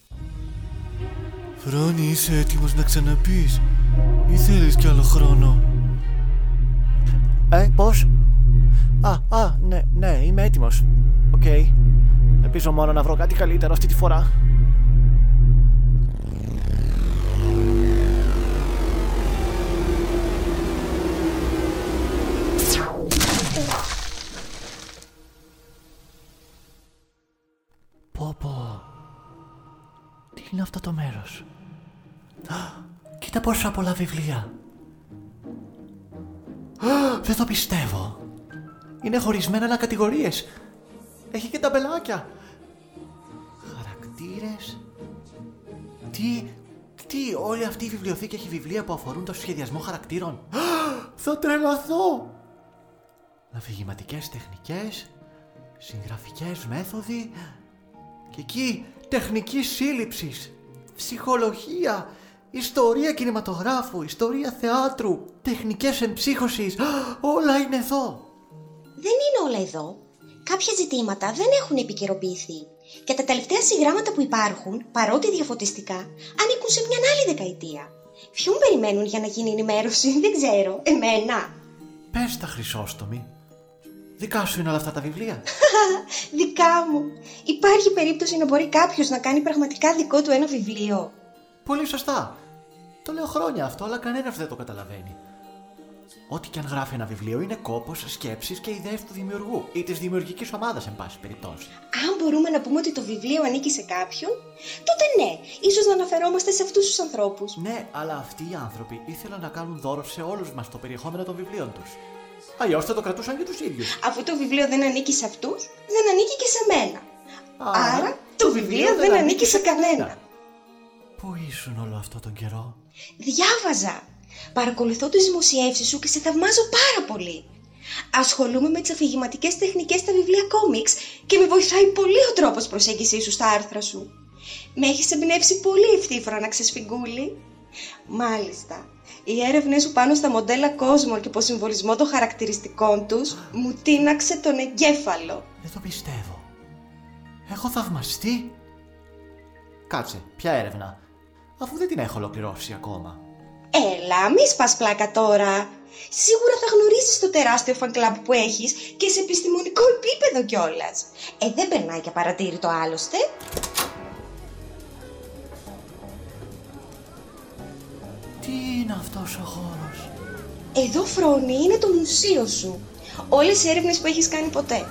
Φρόνη, είσαι έτοιμος να ξαναπείς ή θέλεις κι άλλο χρόνο; Ε, πώς; Α, α, ναι, ναι, είμαι έτοιμος. Οκ. Ελπίζω μόνο να βρω κάτι καλύτερο αυτή τη φορά. Πω πω. Τι είναι αυτό το μέρος; Α, Κοίτα πόσα πολλά βιβλία. Α, Δεν το πιστεύω. Είναι χωρισμένα ανά κατηγορίες. Έχει και ταμπελάκια. Χαρακτήρες. Τι, τι, όλη αυτή η βιβλιοθήκη έχει βιβλία που αφορούν το σχεδιασμό χαρακτήρων. Α, Θα τρελαθώ. Αφηγηματικές τεχνικές, συγγραφικές μέθοδοι και εκεί τεχνική σύλληψης, ψυχολογία, ιστορία κινηματογράφου, ιστορία θεάτρου, τεχνικές εμψύχωσης, Α, όλα είναι εδώ. Δεν είναι όλα εδώ. Κάποια ζητήματα δεν έχουν επικαιροποιηθεί. Και τα τελευταία συγγράμματα που υπάρχουν, παρότι διαφωτιστικά, ανήκουν σε μια άλλη δεκαετία. Ποιον περιμένουν για να γίνει ενημέρωση, δεν ξέρω. Εμένα. Πες τα Χρυσόστομη. Δικά σου είναι όλα αυτά τα βιβλία. Δικά μου. Υπάρχει περίπτωση να μπορεί κάποιος να κάνει πραγματικά δικό του ένα βιβλίο. Πολύ σωστά. Το λέω χρόνια αυτό, αλλά κανένας δεν το καταλαβαίνει. Ό,τι και αν γράφει ένα βιβλίο είναι κόπος, σκέψεις και ιδέες του δημιουργού ή της δημιουργικής ομάδας, εν πάση περιπτώσει. Αν μπορούμε να πούμε ότι το βιβλίο ανήκει σε κάποιον, τότε ναι, ίσως να αναφερόμαστε σε αυτούς τους ανθρώπους. Ναι, αλλά αυτοί οι άνθρωποι ήθελαν να κάνουν δώρο σε όλους μας το περιεχόμενο των βιβλίων τους. Αλλιώς θα το κρατούσαν και τους ίδιους. Αφού το βιβλίο δεν ανήκει σε αυτούς, δεν ανήκει και σε μένα. Άρα, το βιβλίο δεν ανήκει σε κανένα. Πού ήσουν όλο αυτό τον καιρό; Διάβαζα. Παρακολουθώ τις δημοσιεύσεις σου και σε θαυμάζω πάρα πολύ. Ασχολούμαι με τις αφηγηματικές τεχνικές στα βιβλία κόμιξ και με βοηθάει πολύ ο τρόπος προσέγγισής σου στα άρθρα σου. Με έχεις εμπνεύσει πολύ ευτύφρονα, ξεσφυγγούλη. Μάλιστα. Οι έρευνες σου πάνω στα μοντέλα κόσμο και υποσυμβολισμό των χαρακτηριστικών τους μου τίναξε τον εγκέφαλο. Δεν το πιστεύω. Έχω θαυμαστεί. Κάτσε, ποια έρευνα; Αφού δεν την έχω ολοκληρώσει ακόμα. Έλα, μη σπας πλάκα τώρα. Σίγουρα θα γνωρίσεις το τεράστιο fan club που έχεις και σε επιστημονικό επίπεδο κιόλας. Ε, δεν περνάει για παρατήρητο άλλωστε. Τι είναι αυτός ο χώρος; Εδώ, Φρόνη, είναι το μουσείο σου. Όλες οι έρευνες που έχεις κάνει ποτέ.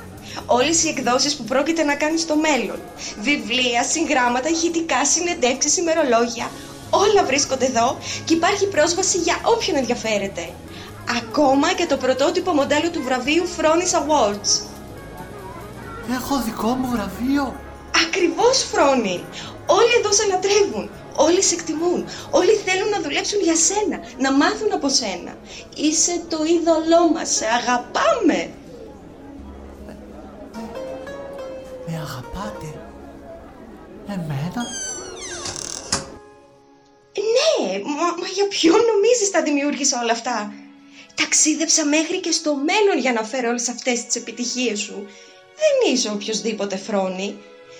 Όλες οι εκδόσεις που πρόκειται να κάνεις στο μέλλον. Βιβλία, συγγράμματα, ηχητικά, συνεντεύξεις, ημερολόγια. Όλα βρίσκονται εδώ και υπάρχει πρόσβαση για όποιον ενδιαφέρεται. Ακόμα και το πρωτότυπο μοντέλο του βραβείου Fronis Awards. Έχω δικό μου βραβείο. Ακριβώς, Φρόνη. Όλοι εδώ σε λατρεύουν. Όλοι σε εκτιμούν. Όλοι θέλουν να δουλέψουν για σένα, να μάθουν από σένα. Είσαι το είδωλό μας, σε αγαπάμε. Με αγαπάτε; Εμένα; Ναι, μα, μα για ποιον νομίζεις τα δημιούργησα όλα αυτά; Ταξίδεψα μέχρι και στο μέλλον για να φέρω όλες αυτές τις επιτυχίες σου. Δεν είσαι οποιοδήποτε φρόνη.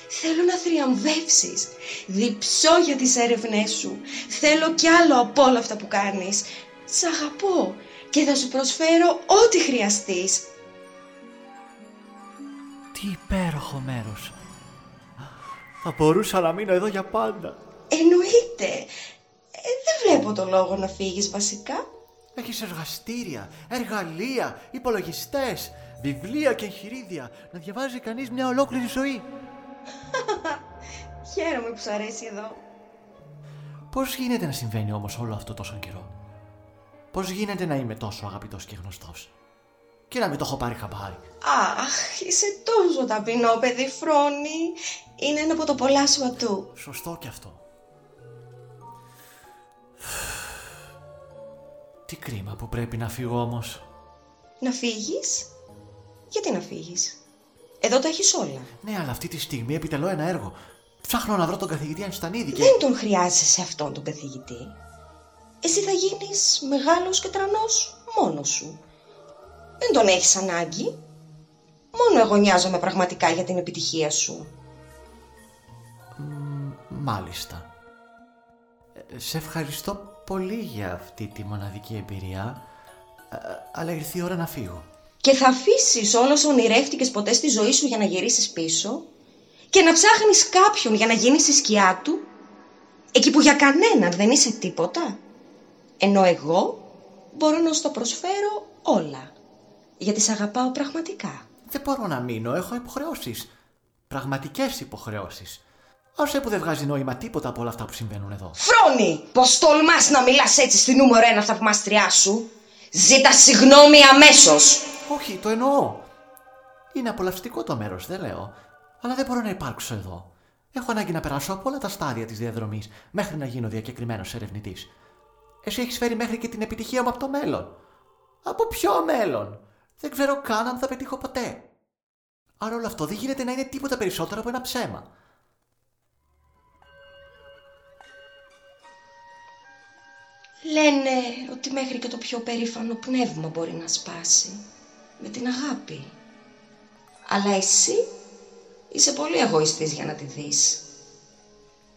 Θέλω να θριαμβεύσεις. Διψώ για τις έρευνές σου. Θέλω κι άλλο από όλα αυτά που κάνεις. Σ' αγαπώ και θα σου προσφέρω ό,τι χρειαστείς. Τι υπέροχο μέρος. Θα μπορούσα να μείνω εδώ για πάντα. Εννοείται. Ε, δεν βλέπω το λόγο να φύγεις βασικά. Έχεις εργαστήρια, εργαλεία, υπολογιστές, βιβλία και εγχειρίδια. Να διαβάζει κανείς μια ολόκληρη ζωή. Χαίρομαι που σου αρέσει εδώ. Πώς γίνεται να συμβαίνει όμως όλο αυτό τόσο καιρό; Πώς γίνεται να είμαι τόσο αγαπητός και γνωστός; Και να μην το έχω πάρει χαμπάρι. Αχ, είσαι τόσο ταπεινό παιδί, Φρόνη. Είναι ένα από το πολλά σου ατού. Σωστό κι αυτό. Τι κρίμα που πρέπει να φύγω όμως. Να φύγεις; Γιατί να φύγεις; Εδώ τα έχεις όλα. Ναι, αλλά αυτή τη στιγμή επιτελώ ένα έργο. Ψάχνω να βρω τον καθηγητή Ανστανίδη και... Δεν τον χρειάζεσαι αυτόν τον καθηγητή. Εσύ θα γίνεις μεγάλος και τρανός μόνος σου. Δεν τον έχεις ανάγκη. Μόνο εγώ νοιάζομαι πραγματικά για την επιτυχία σου. Μάλιστα. Ε, Σε ευχαριστώ πολύ για αυτή τη μοναδική εμπειρία. αλλά ήρθε η ώρα να φύγω. Και θα αφήσεις όλο όσο ονειρεύτηκες ποτέ στη ζωή σου για να γυρίσεις πίσω; Και να ψάχνεις κάποιον για να γίνεις η σκιά του; Εκεί που για κανέναν δεν είσαι τίποτα; Ενώ εγώ μπορώ να σου το προσφέρω όλα. Γιατί σε αγαπάω πραγματικά. Δεν μπορώ να μείνω, έχω υποχρεώσεις. Πραγματικές υποχρεώσεις. Όσο που δεν βγάζει νόημα τίποτα από όλα αυτά που συμβαίνουν εδώ. Φρόνη! Πως τολμάς να μιλάς έτσι στη νούμερο ένα θαυμάστριά σου. Ζήτα συγγνώμη αμέσως. Όχι, το εννοώ. Είναι απολαυστικό το μέρος, δεν λέω. Αλλά δεν μπορώ να υπάρξω εδώ. Έχω ανάγκη να περάσω από όλα τα στάδια της διαδρομής μέχρι να γίνω διακεκριμένος ερευνητής. Εσύ έχεις φέρει μέχρι και την επιτυχία μου από το μέλλον. Από ποιο μέλλον! Δεν ξέρω καν αν θα πετύχω ποτέ. Άρα όλο αυτό δεν γίνεται να είναι τίποτα περισσότερο από ένα ψέμα. Λένε ότι μέχρι και το πιο περήφανο πνεύμα μπορεί να σπάσει με την αγάπη. Αλλά εσύ είσαι πολύ εγωιστής για να τη δεις.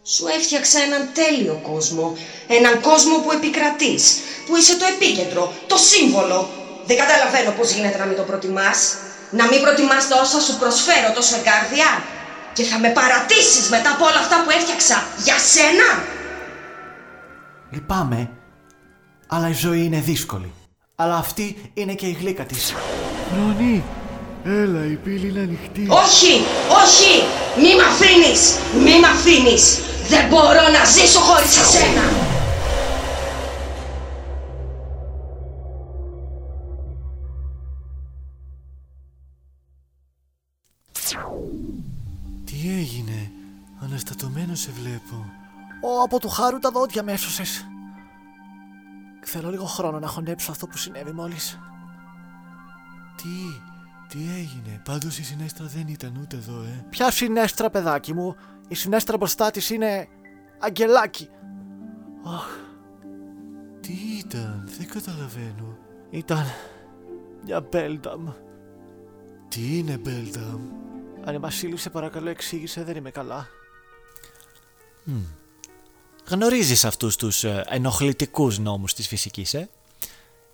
Σου έφτιαξα έναν τέλειο κόσμο, έναν κόσμο που επικρατείς, που είσαι το επίκεντρο, το σύμβολο. Δεν καταλαβαίνω πώς γίνεται να μην το προτιμάς, να μην προτιμάς τα όσα σου προσφέρω τόσο εγκάρδια και θα με παρατήσεις μετά από όλα αυτά που έφτιαξα για σένα. Λυπάμαι, αλλά η ζωή είναι δύσκολη. Αλλά αυτή είναι και η γλύκα της. Ρονί, έλα η πύλη είναι ανοιχτή. Όχι, όχι, μη μ' αφήνεις, μη μ' αφήνεις. Δεν μπορώ να ζήσω χωρίς εσένα. Τι έγινε, αναστατωμένο σε βλέπω. Ω, από του χάρου τα δόντια με έσωσες. Θέλω λίγο χρόνο να χωνέψω αυτό που συνέβη μόλις. Τι, τι έγινε, πάντως η συνέστρα δεν ήταν ούτε εδώ, ε. Ποια συνέστρα, παιδάκι μου, η συνέστρα μπροστά της είναι αγγελάκι. Αχ, τι ήταν, δεν καταλαβαίνω. Ήταν μια Μπέλνταμ. Τι είναι Μπέλνταμ; Αν η Βασίλη σε παρακαλώ εξήγησε, δεν είμαι καλά. Mm. Γνωρίζεις αυτούς τους ε, ενοχλητικούς νόμους της φυσικής, ε;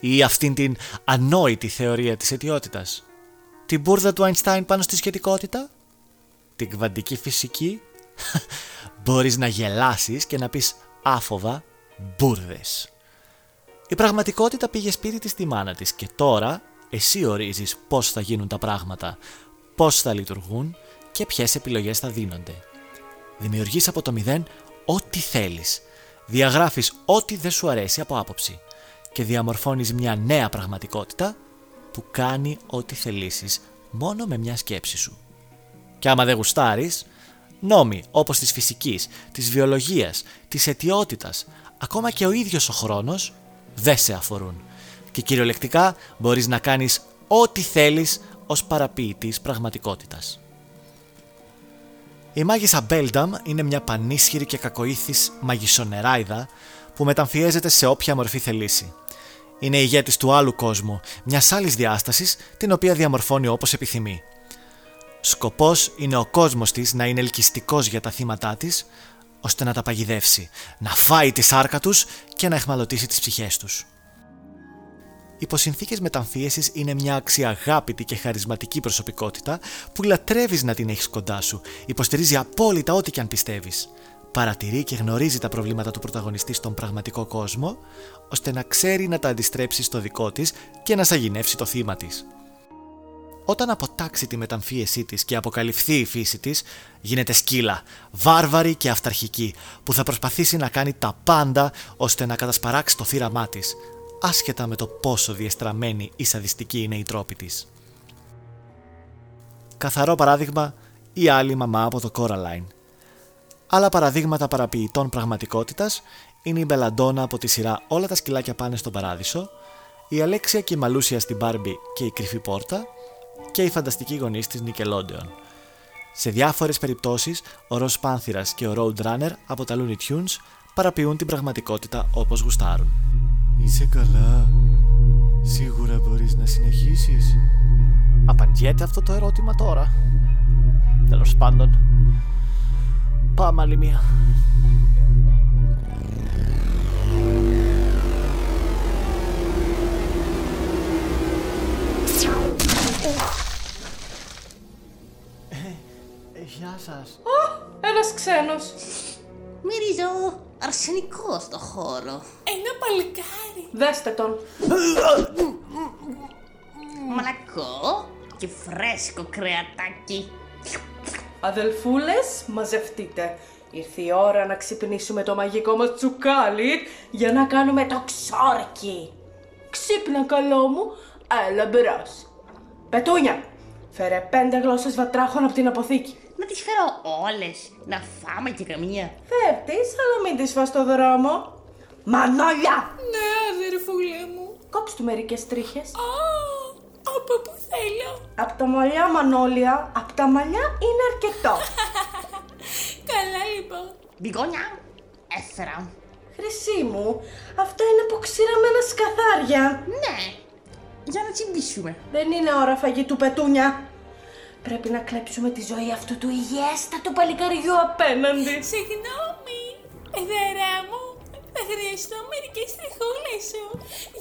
Ή αυτήν την ανόητη θεωρία της αιτιότητας; Την μπουρδα του Αϊνστάιν πάνω στη σχετικότητα; Την κβαντική φυσική; Μπορείς να γελάσεις και να πεις άφοβα μπουρδες. Η πραγματικότητα πήγε σπίτι της στη μάνα της και τώρα εσύ ορίζεις πώς θα γίνουν τα πράγματα, πώς θα λειτουργούν και ποιες επιλογές θα δίνονται. Δημιουργείς από το μηδέν ό,τι θέλεις. Διαγράφεις ό,τι δεν σου αρέσει από άποψη και διαμορφώνεις μια νέα πραγματικότητα που κάνει ό,τι θελήσεις μόνο με μια σκέψη σου. Και άμα δεν γουστάρεις, νόμοι όπως της φυσικής, της βιολογίας, της αιτιότητας, ακόμα και ο ίδιος ο χρόνος, δεν σε αφορούν. Και κυριολεκτικά μπορείς να κάνεις ό,τι θέλεις ως παραποιητής πραγματικότητας. Η μάγισσα Μπέλνταμ είναι μια πανίσχυρη και κακοήθης μαγισσονεράιδα που μεταμφιέζεται σε όποια μορφή θελήσει. Είναι ηγέτης του άλλου κόσμου, μιας άλλης διάστασης την οποία διαμορφώνει όπως επιθυμεί. Σκοπός είναι ο κόσμος της να είναι ελκυστικός για τα θύματά της, ώστε να τα παγιδεύσει, να φάει τη σάρκα τους και να εχμαλωτήσει τις ψυχές τους. Υπό συνθήκε μεταμφίεσης είναι μια αξιαγάπητη και χαρισματική προσωπικότητα που λατρεύεις να την έχεις κοντά σου, υποστηρίζει απόλυτα ό,τι και αν πιστεύεις. Παρατηρεί και γνωρίζει τα προβλήματα του πρωταγωνιστή στον πραγματικό κόσμο, ώστε να ξέρει να τα αντιστρέψει στο δικό της και να σαγηνεύσει το θύμα της. Όταν αποτάξει τη μεταμφίεσή της και αποκαλυφθεί η φύση της, γίνεται σκύλα, βάρβαρη και αυταρχική, που θα προσπαθήσει να κάνει τα πάντα ώστε να κατασπαράξει το θύραμά της, άσχετα με το πόσο διεστραμμένη ή σαδιστική είναι η τρόπη της. Καθαρό παράδειγμα η άλλη μαμά από το Coraline. Άλλα παραδείγματα παραποιητών πραγματικότητας είναι η Μπελαντόνα από τη σειρά Όλα τα σκυλάκια πάνε στον παράδεισο, η Αλέξια και η Μαλούσια στην Μπάρμπι και η Κρυφή Πόρτα και η φανταστική γονείς της Nickelodeon. Σε διάφορες περιπτώσεις, ο Ροζ Πάνθυρας και ο Roadrunner από τα Looney Tunes παραποιούν την πραγματικότητα όπως γουστάρουν. Είσαι καλά. Σίγουρα μπορείς να συνεχίσεις. Απαντιέται αυτό το ερώτημα τώρα. Τέλος πάντων. Πάμε άλλη μία. Ε, ε γεια σας. Ένας ξένος. Μυρίζω αρσενικός στο χώρο. Ένα παλικάρι. Δέστε τον. Μαλακό και φρέσκο κρεατάκι. Αδελφούλες, μαζευτείτε. Ήρθε η ώρα να ξυπνήσουμε το μαγικό μας τσουκάλι για να κάνουμε το ξόρκι. Ξύπνα καλό μου, έλα μπρος. Πετούνια, φέρε πέντε γλώσσες βατράχων από την αποθήκη. Να τις φέρω όλες, να φάμε και καμία. Φέρ τις, αλλά μην τις φας στο δρόμο. Μανόλια! Ναι, αδερφούλα μου. Κόψ' του μερικές τρίχες. Α, από που θέλω. Απ' τα μαλλιά, Μανόλια, απ' τα μαλλιά είναι αρκετό. Καλά λοιπόν. Μπιγόνια, έφερα. Χρυσή μου, αυτά είναι από ξηραμένα σκαθάρια. Ναι, για να τσιμπήσουμε. Δεν είναι ώρα φαγητού πετούνια. Πρέπει να κλέψουμε τη ζωή αυτού του υγιέστατου παλικαριού απέναντι. Συγγνώμη, εδερά μου. Θα χρειαστώ μερικές τριχούλες σου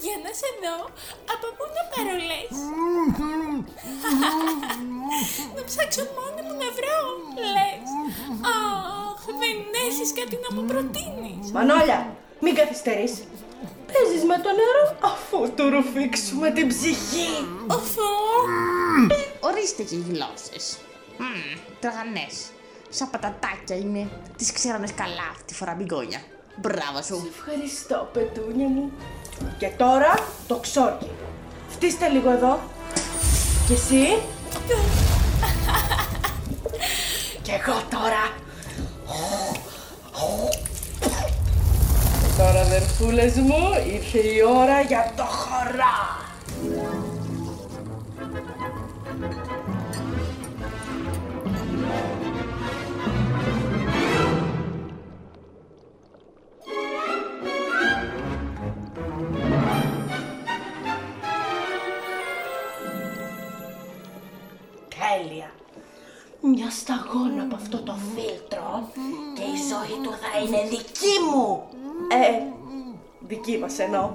για να σε δω από πού να παρολές. να ψάξω μόνο μου να βρω, λες. Αχ, δεν έχεις κάτι να μου προτείνεις. Μανόλια, μην καθυστερείς. Παίζεις με το νερό; Αφού του ρουφήξουμε την ψυχή. Αφού... Ορίστε και οι γλώσσες. Μμμ, τραγανές. Σαν πατατάκια είναι. Τις ξέρανες καλά αυτή τη φορά, μπιγκόνια. Μπράβο σου. Ευχαριστώ, πετούνια μου. Και τώρα το ξόρκι. Φτύστε λίγο εδώ. Και εσύ. Και εγώ τώρα. Και τώρα, αδερφούλες μου, ήρθε η ώρα για το χορά. Τέλεια. Μια σταγόνα από αυτό το φίλτρο και η ζωή του θα είναι δική μου. Ε, δική μας εννοώ.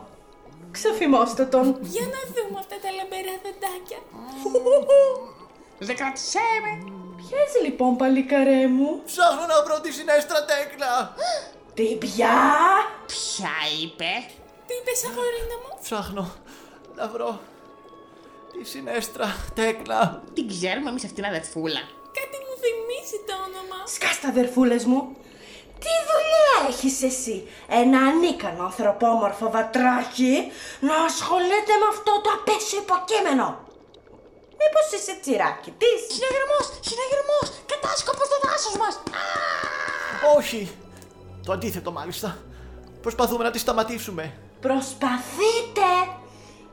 Ξεφημώστε τον. Για να δούμε αυτά τα λαμπερά δεντάκια. Δεν κράτησέ με. Ποιες λοιπόν, παλικαρέ μου; Ψάχνω να βρω τη συνέστρα τέκνα. Τι πια; Ποια είπε; Τι είπες, αγορίνα μου; Ψάχνω να βρω τη συνέστρα τέκνα. Την ξέρουμε εμείς αυτήν αδερφούλα. Κάτι μου θυμίζει το όνομα. Σκάστα, αδερφούλες μου. Τι δουλειά έχεις εσύ, ένα ανίκανο ανθρωπόμορφο βατράχι, να ασχολείται με αυτό το απέσιο υποκείμενο; Μήπως είσαι τσιράκι της. Συναγερμός, συναγερμός, κατάσκοπος στο δάσος μας. Όχι. Το αντίθετο μάλιστα. Προσπαθούμε να τη σταματήσουμε. Προσπαθείτε.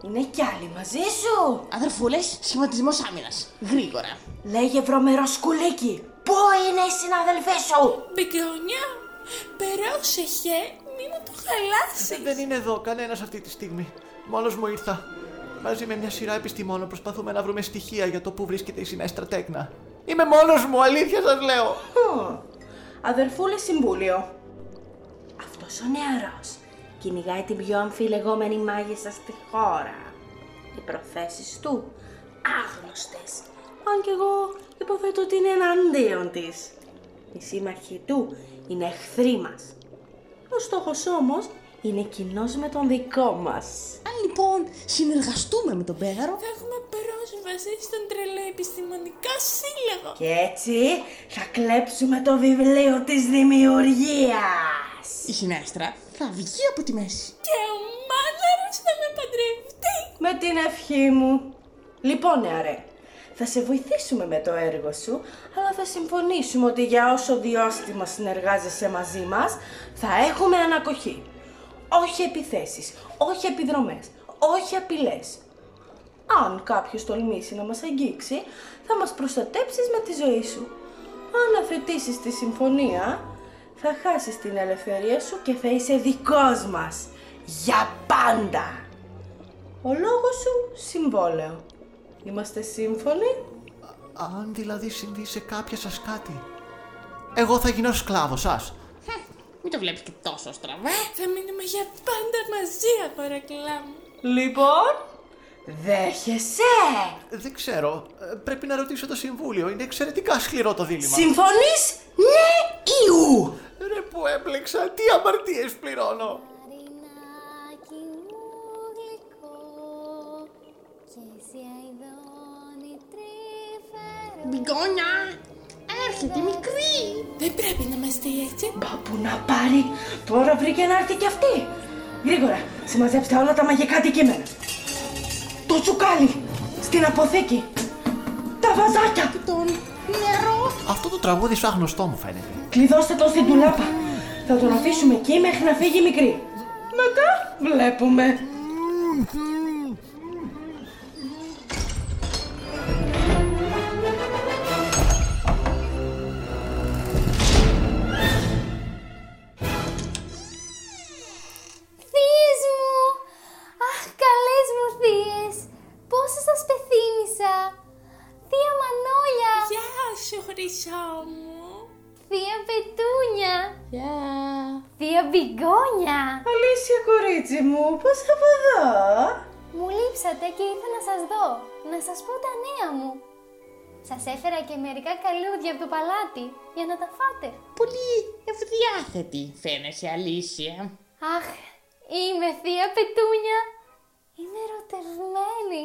Είναι κι άλλοι μαζί σου. Αδερφούλες, σχηματισμός άμυνας. Γρήγορα. Λέγε βρωμερό σκουλίκι. Πού είναι οι συναδελφοί σου; Μπιγκόνια, πρόσεχε, μη μου το χαλάσεις. Δεν είναι εδώ κανένας αυτή τη στιγμή. Μόνος μου ήρθα. Μαζί με μια σειρά επιστημόνων προσπαθούμε να βρούμε στοιχεία για το πού βρίσκεται η συνέστρα τέκνα. Είμαι μόνος μου, αλήθεια σας λέω. Αδερφούλε συμβούλιο. Αυτός ο νεαρός κυνηγάει την πιο αμφιλεγόμενη μάγισσα στη χώρα. Οι προθέσεις του άγνωστες. Αν και εγώ υποθέτω ότι είναι εναντίον της. Οι σύμμαχοι του είναι εχθροί μας. Ο στόχος όμως είναι κοινός με τον δικό μας. Αν λοιπόν συνεργαστούμε με τον Πέγαρο, Θα έχουμε πρόσβαση στον τρελό επιστημονικό σύλλογο. Και έτσι θα κλέψουμε το βιβλίο της δημιουργίας. η συνέστρα θα βγει από τη μέση. Και ο μάγαρος θα με παντρευτεί. Με την ευχή μου. Λοιπόν, νεαρέ, θα σε βοηθήσουμε με το έργο σου, αλλά θα συμφωνήσουμε ότι για όσο διάστημα συνεργάζεσαι μαζί μας, θα έχουμε ανακοχή. Όχι επιθέσεις, όχι επιδρομές, όχι απειλές. Αν κάποιος τολμήσει να μας αγγίξει, θα μας προστατέψεις με τη ζωή σου. Αν αθετήσεις τη συμφωνία, θα χάσεις την ελευθερία σου και θα είσαι δικός μας. Για πάντα. Ο λόγος σου συμβόλαιο. Είμαστε σύμφωνοι; Αν δηλαδή συμβεί σε κάποια σας κάτι, εγώ θα γίνω σκλάβος σας. Μην το βλέπεις και τόσο στραβά. Θα μείνουμε για πάντα μαζί, αγορακλά μου. Λοιπόν, Δέχεσαι! Δεν ξέρω. Ε, Πρέπει να ρωτήσω το συμβούλιο. Είναι εξαιρετικά σκληρό το δίλημα. Συμφωνείς; Ναι ή ου! Ρε που έμπλεξα, τι αμαρτίες πληρώνω. Μπιγκόνια, έρχεται η μικρή. Δεν πρέπει να είμαστε έτσι. Μπα που να πάρει, τώρα βρήκε να έρθει κι αυτή. Γρήγορα, συμμαζέψτε όλα τα μαγικά αντικείμενα. Το τσουκάλι, στην αποθήκη. Τα βαζάκια. Τον νερό. Αυτό το τραγούδι σαν γνωστό μου φαίνεται. Κλειδώστε το στην τουλάπα. Θα τον αφήσουμε εκεί μέχρι να φύγει η μικρή. Μετά βλέπουμε. Μπιγκόνια! Αλήθεια, κορίτσι μου, πώς από εδώ; Μου λείψατε και ήρθα να σας δω, να σας πω τα νέα μου. Σας έφερα και μερικά καλούδια από το παλάτι, για να τα φάτε. Πολύ ευδιάθετη φαίνεσαι, Αλήσια. Αχ, είμαι θεία Πετούνια. Είμαι ερωτευμένη.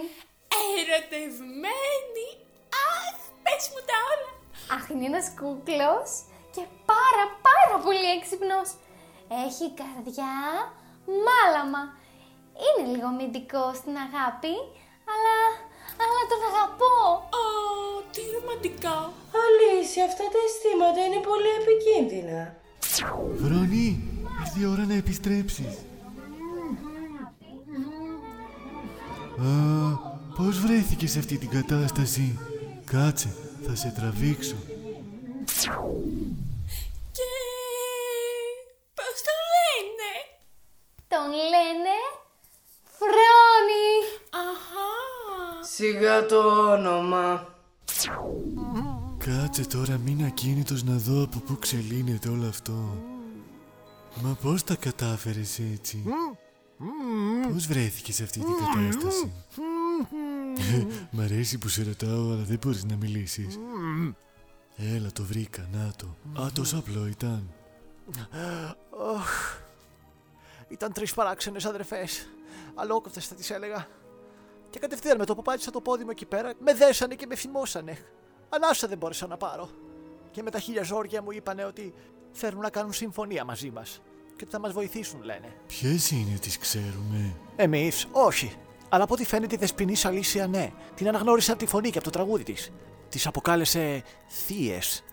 Ερωτευμένη; Αχ, πες μου τα όλα. Αχ, είναι ένας κούκλος και πάρα πάρα πολύ έξυπνος. Έχει καρδιά μάλαμα. Είναι λίγο μυντικό στην αγάπη, αλλά, αλλά τον αγαπώ. Ω, τι ρομαντικά. Αλήθεια, αυτά τα αισθήματα είναι πολύ επικίνδυνα. Βρονί, ήρθε η ώρα να επιστρέψεις. Α, πώς βρέθηκες σε αυτή την κατάσταση; Κάτσε, θα σε τραβήξω. Και... Πώς το λένε. Τον λένε Φρόνι. Αχα. Σιγά το όνομα. Κάτσε τώρα μην ακίνητος να δω από πού ξελύνεται όλο αυτό. Μα πώς τα κατάφερες έτσι; Πώς βρέθηκες σε αυτή την κατάσταση; Μ' αρέσει που σε ρωτάω αλλά δεν μπορείς να μιλήσεις. Έλα το βρήκα, να το. Α, τόσο απλό ήταν. Οχ. Ήταν τρεις παράξενες αδερφές. Αλόκοτες θα τις έλεγα. Και κατευθείαν με το που πάτησα το πόδι μου εκεί πέρα, με δέσανε και με φημώσανε. Ανάσα δεν μπόρεσα να πάρω. Και με τα χίλια ζόρια μου είπανε ότι θέλουν να κάνουν συμφωνία μαζί μας. Και ότι θα μας βοηθήσουν, λένε. Ποιες είναι τις ξέρουμε; Εμείς, όχι. Αλλά από ό,τι φαίνεται η δεσποινής Αλήσια, ναι. Την αναγνώρισα από τη φωνή και από το τραγούδι της. Τις αποκάλεσε θείες.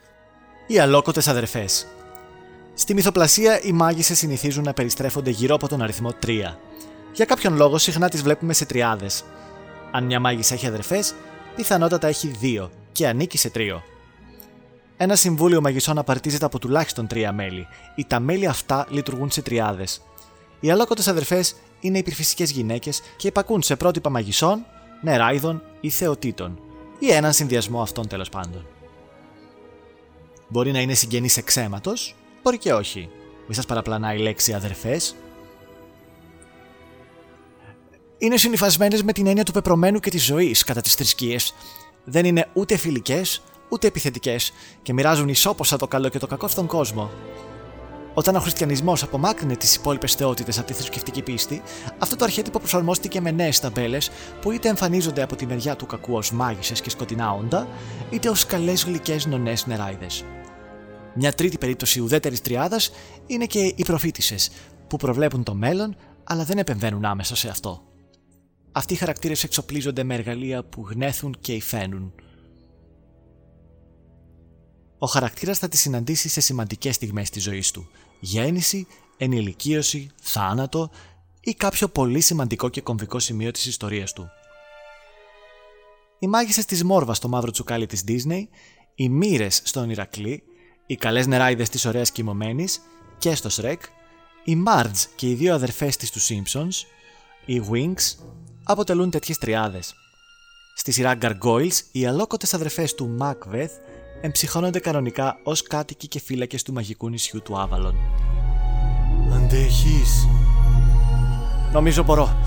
Οι αλόκοτε αδερφές. Στη μυθοπλασία, οι μάγισσες συνηθίζουν να περιστρέφονται γύρω από τον αριθμό 3. Για κάποιον λόγο, συχνά τις βλέπουμε σε τριάδες. Αν μια μάγισσα έχει αδερφές, πιθανότατα έχει 2 και ανήκει σε τρίο. Ένα συμβούλιο μαγισσών απαρτίζεται από τουλάχιστον τρία μέλη. Οι τα μέλη αυτά λειτουργούν σε τριάδες. Οι αλόκοτες αδερφές είναι υπερφυσικές γυναίκες και υπακούν σε πρότυπα μαγισσών, νεράιδων ή θεοτήτων, ή έναν συνδυασμό αυτών τέλος πάντων. Μπορεί να είναι συγγενεί εξαίματος, μπορεί και όχι. Μη σας παραπλανάει η λέξη αδερφές. Είναι συνυφασμένες με την έννοια του πεπρωμένου και της ζωής κατά τις θρησκείες. Δεν είναι ούτε φιλικές, ούτε επιθετικές και μοιράζουν ισόποσα το καλό και το κακό στον κόσμο. Όταν ο χριστιανισμός απομάκρυνε τις υπόλοιπες θεότητες από τη θρησκευτική πίστη, αυτό το αρχέτυπο προσαρμόστηκε με νέες ταμπέλες που είτε εμφανίζονται από τη μεριά του κακού ως μάγισσες και σκοτεινά όντα, είτε ως καλές γλυκές νονές νεράιδες. Μια τρίτη περίπτωση ουδέτερης τριάδας είναι και οι προφήτησες, που προβλέπουν το μέλλον αλλά δεν επεμβαίνουν άμεσα σε αυτό. Αυτοί οι χαρακτήρες εξοπλίζονται με εργαλεία που γνέθουν και υφαίνουν. Ο χαρακτήρας θα τη συναντήσει σε σημαντικές στιγμές της ζωής του: γέννηση, ενηλικίωση, θάνατο ή κάποιο πολύ σημαντικό και κομβικό σημείο της ιστορίας του. Οι μάγισσες της Μόρβας στο μαύρο τσουκάλι της Disney, οι μοίρες στον Ηρακλή, οι καλές νεράιδες της ωραίας κοιμωμένης και στο Σρεκ, οι Μάρτζ και οι δύο αδερφές της τους Simpsons, οι Winx, αποτελούν τέτοιες τριάδες. Στη σειρά Gargoyles, οι αλόκοτες αδερφές του Macbeth εμψυχώνονται κανονικά ως κάτοικοι και φύλακες του μαγικού νησιού του Άβαλον. Αντέχεις. Νομίζω μπορώ.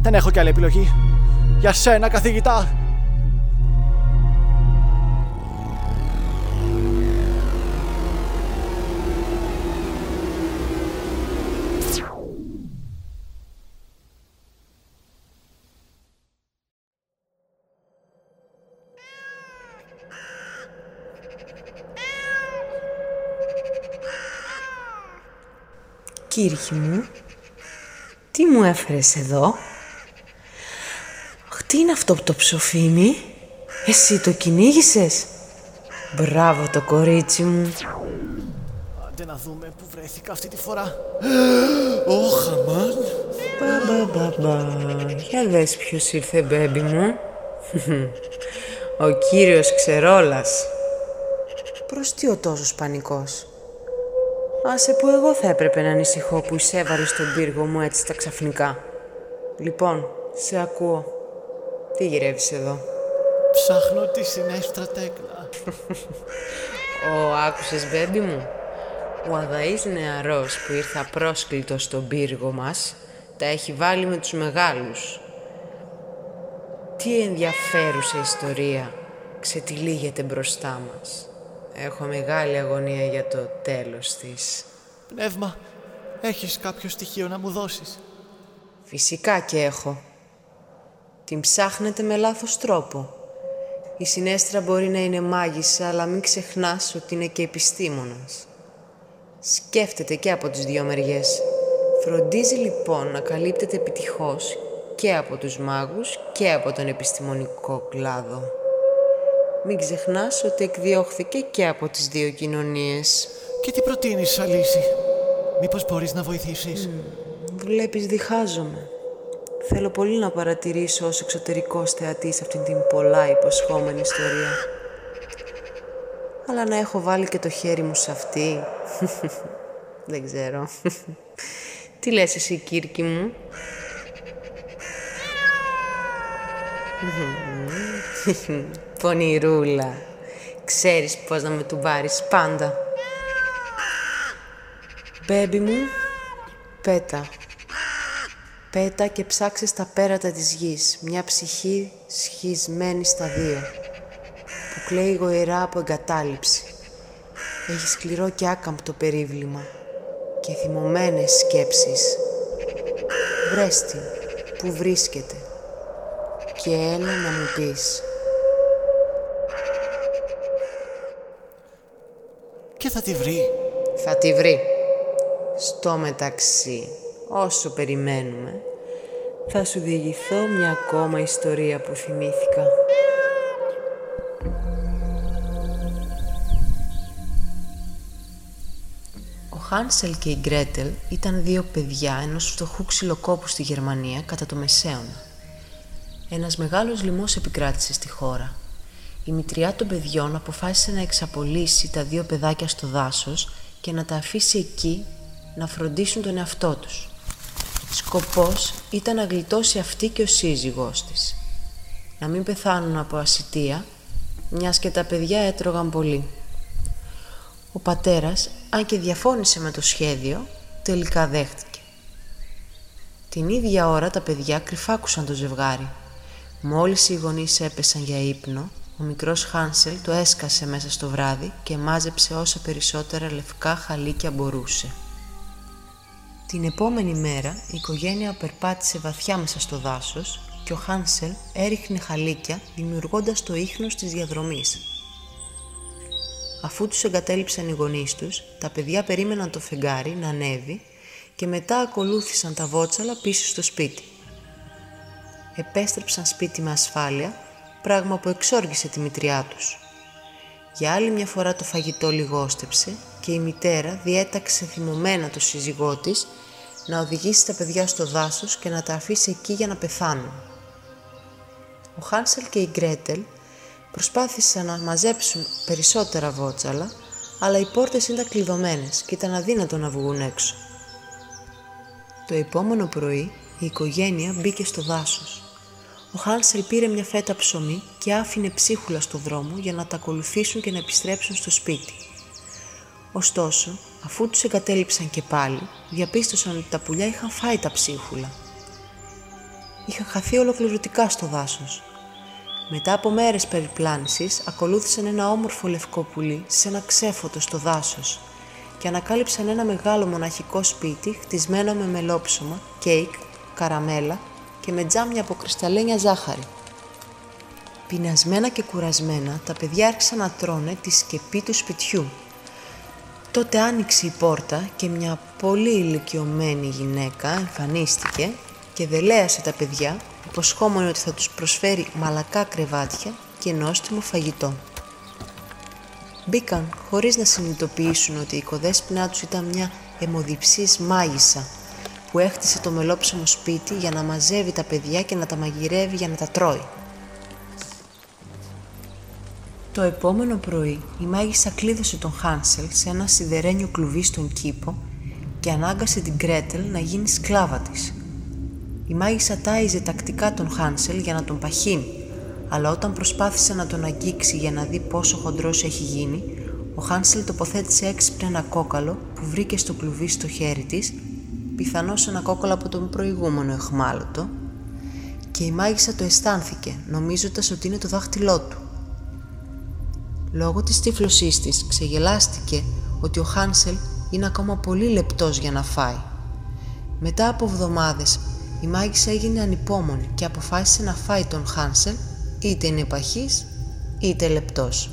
Δεν έχω κι άλλη επιλογή. Για σένα, καθηγητά! Κύριχη μου, τι μου έφερες εδώ; Αχ, τι είναι αυτό που το ψοφίνει. Εσύ το κυνήγησες; Μπράβο το κορίτσι μου. Άντε να δούμε που βρέθηκα αυτή τη φορά. Ωχ, αμάν. Μπα, μπα, μπα, μπα. Για δες ποιος ήρθε, μπέμπι μου. Ο κύριος Ξερόλας. Προς τι ο τόσος πανικός; Άσε που εγώ θα έπρεπε να ανησυχώ που εισέβαλε στον πύργο μου έτσι τα ξαφνικά. Λοιπόν, σε ακούω. Τι γυρεύεις εδώ; Ψάχνω τη συνέστρα τέκνα. Ω, άκουσες μπέμπι μου; Ο αδαής νεαρός που ήρθε απρόσκλητος στον πύργο μας, τα έχει βάλει με τους μεγάλους. Τι ενδιαφέρουσα ιστορία ξετυλίγεται μπροστά μας. Έχω μεγάλη αγωνία για το τέλος της. Πνεύμα, έχεις κάποιο στοιχείο να μου δώσεις; Φυσικά και έχω. Την ψάχνετε με λάθος τρόπο. Η συνέστρα μπορεί να είναι μάγισσα, αλλά μην ξεχνάς ότι είναι και επιστήμονας. Σκέφτεται και από τις δύο μεριές. Φροντίζει λοιπόν να καλύπτεται επιτυχώς και από τους μάγους και από τον επιστημονικό κλάδο. Μην ξεχνάς ότι εκδιώχθηκε και από τις δύο κοινωνίες. Και τι προτείνεις σαν λύση. Μήπως μπορείς να βοηθήσεις; Βλέπεις διχάζομαι. Θέλω πολύ να παρατηρήσω ως εξωτερικός θεατής αυτήν την πολλά υποσχόμενη ιστορία. Αλλά να έχω βάλει και το χέρι μου σε αυτή. Δεν ξέρω. Τι λες εσύ, Κύρκη μου; Πονηρούλα. Ξέρεις πώς να με του πάρεις πάντα. Μπέμπι μου, πέτα. Πέτα και ψάξε στα πέρατα της γης μια ψυχή σχισμένη στα δύο που κλαίει γοηρά από εγκατάλειψη. Έχει σκληρό και άκαμπτο περίβλημα και θυμωμένες σκέψεις. Βρες την, που βρίσκεται και έλα να μου πεις. Και θα τη βρει. Θα τη βρει. Στο μεταξύ, όσο περιμένουμε, θα σου διηγηθώ μια ακόμα ιστορία που θυμήθηκα. Ο Χάνσελ και η Γκρέτελ ήταν δύο παιδιά ενός φτωχού ξυλοκόπου στη Γερμανία κατά το Μεσαίωνα. Ένας μεγάλος λοιμός επικράτησε στη χώρα. Η μητριά των παιδιών αποφάσισε να εξαπολύσει τα δύο παιδάκια στο δάσος και να τα αφήσει εκεί να φροντίσουν τον εαυτό τους. Σκοπός ήταν να γλιτώσει αυτή και ο σύζυγός της. Να μην πεθάνουν από ασυτεία, μιας και τα παιδιά έτρωγαν πολύ. Ο πατέρας, αν και διαφώνησε με το σχέδιο, τελικά δέχτηκε. Την ίδια ώρα τα παιδιά κρυφάκουσαν το ζευγάρι. Μόλις οι γονείς έπεσαν για ύπνο, ο μικρός Χάνσελ το έσκασε μέσα στο βράδυ και μάζεψε όσα περισσότερα λευκά χαλίκια μπορούσε. Την επόμενη μέρα η οικογένεια περπάτησε βαθιά μέσα στο δάσος και ο Χάνσελ έριχνε χαλίκια δημιουργώντας το ίχνος της διαδρομής. Αφού τους εγκατέλειψαν οι γονείς τους, τα παιδιά περίμεναν το φεγγάρι να ανέβει και μετά ακολούθησαν τα βότσαλα πίσω στο σπίτι. Επέστρεψαν σπίτι με ασφάλεια, πράγμα που εξόργησε τη μητριά τους. Για άλλη μια φορά το φαγητό λιγόστεψε και η μητέρα διέταξε θυμωμένα το σύζυγό της να οδηγήσει τα παιδιά στο δάσος και να τα αφήσει εκεί για να πεθάνουν. Ο Χάνσελ και η Γκρέτελ προσπάθησαν να μαζέψουν περισσότερα βότσαλα, αλλά οι πόρτες ήταν κλειδωμένες και ήταν αδύνατο να βγουν έξω. Το επόμενο πρωί η οικογένεια μπήκε στο δάσος. Ο Χάνσελ πήρε μια φέτα ψωμί και άφηνε ψίχουλα στο δρόμο για να τα ακολουθήσουν και να επιστρέψουν στο σπίτι. Ωστόσο, αφού τους εγκατέλειψαν και πάλι, διαπίστωσαν ότι τα πουλιά είχαν φάει τα ψίχουλα. είχαν χαθεί ολοκληρωτικά στο δάσος. Μετά από μέρες περιπλάνησης, ακολούθησαν ένα όμορφο λευκό πουλί σε ένα ξέφωτο στο δάσος και ανακάλυψαν ένα μεγάλο μοναχικό σπίτι χτισμένο με μελόψωμα, κέικ, καραμέλα και με τζάμια από κρυσταλλένια ζάχαρη. Πεινασμένα και κουρασμένα, τα παιδιά άρχισαν να τρώνε τη σκεπή του σπιτιού. Τότε άνοιξε η πόρτα και μια πολύ ηλικιωμένη γυναίκα εμφανίστηκε και δελέασε τα παιδιά, υποσχόμενη ότι θα τους προσφέρει μαλακά κρεβάτια και νόστιμο φαγητό. Μπήκαν χωρίς να συνειδητοποιήσουν ότι η οικοδέσποινά τους ήταν μια αιμοδιψής μάγισσα που έχτισε το μελόψιμο σπίτι για να μαζεύει τα παιδιά και να τα μαγειρεύει για να τα τρώει. Το επόμενο πρωί η μάγισσα κλείδωσε τον Χάνσελ σε ένα σιδερένιο κλουβί στον κήπο και ανάγκασε την Γκρέτελ να γίνει σκλάβα της. Η μάγισσα τάιζε τακτικά τον Χάνσελ για να τον παχύνει, αλλά όταν προσπάθησε να τον αγγίξει για να δει πόσο χοντρός έχει γίνει, ο Χάνσελ τοποθέτησε έξυπνα ένα κόκαλο που βρήκε στο κλουβί στο χέρι της, πιθανώς ένα κόκαλο από τον προηγούμενο εχμάλωτο, και η μάγισσα το αισθάνθηκε, νομίζοντας ότι είναι το δάχτυλό του. Λόγω της τύφλωσής της ξεγελάστηκε ότι ο Χάνσελ είναι ακόμα πολύ λεπτός για να φάει. Μετά από εβδομάδες η μάγισσα έγινε ανυπόμονη και αποφάσισε να φάει τον Χάνσελ είτε είναι παχής είτε λεπτός.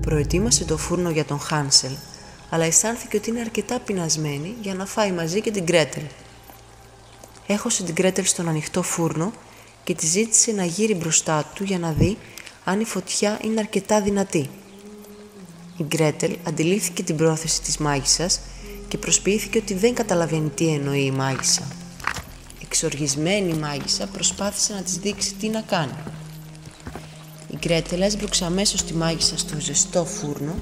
Προετοίμασε το φούρνο για τον Χάνσελ αλλά αισθάνθηκε ότι είναι αρκετά πεινασμένη για να φάει μαζί και την Γκρέτελ. Έχωσε την Γκρέτελ στον ανοιχτό φούρνο και τη ζήτησε να γύρει μπροστά του για να δει αν η φωτιά είναι αρκετά δυνατή. Η Γκρέτελ αντιλήφθηκε την πρόθεση της μάγισσας και προσποιήθηκε ότι δεν καταλαβαίνει τι εννοεί η μάγισσα. Εξοργισμένη η μάγισσα προσπάθησε να της δείξει τι να κάνει. Η Γκρέτελ έσπρωξε αμέσως τη μάγισσα στο ζεστό φούρνο,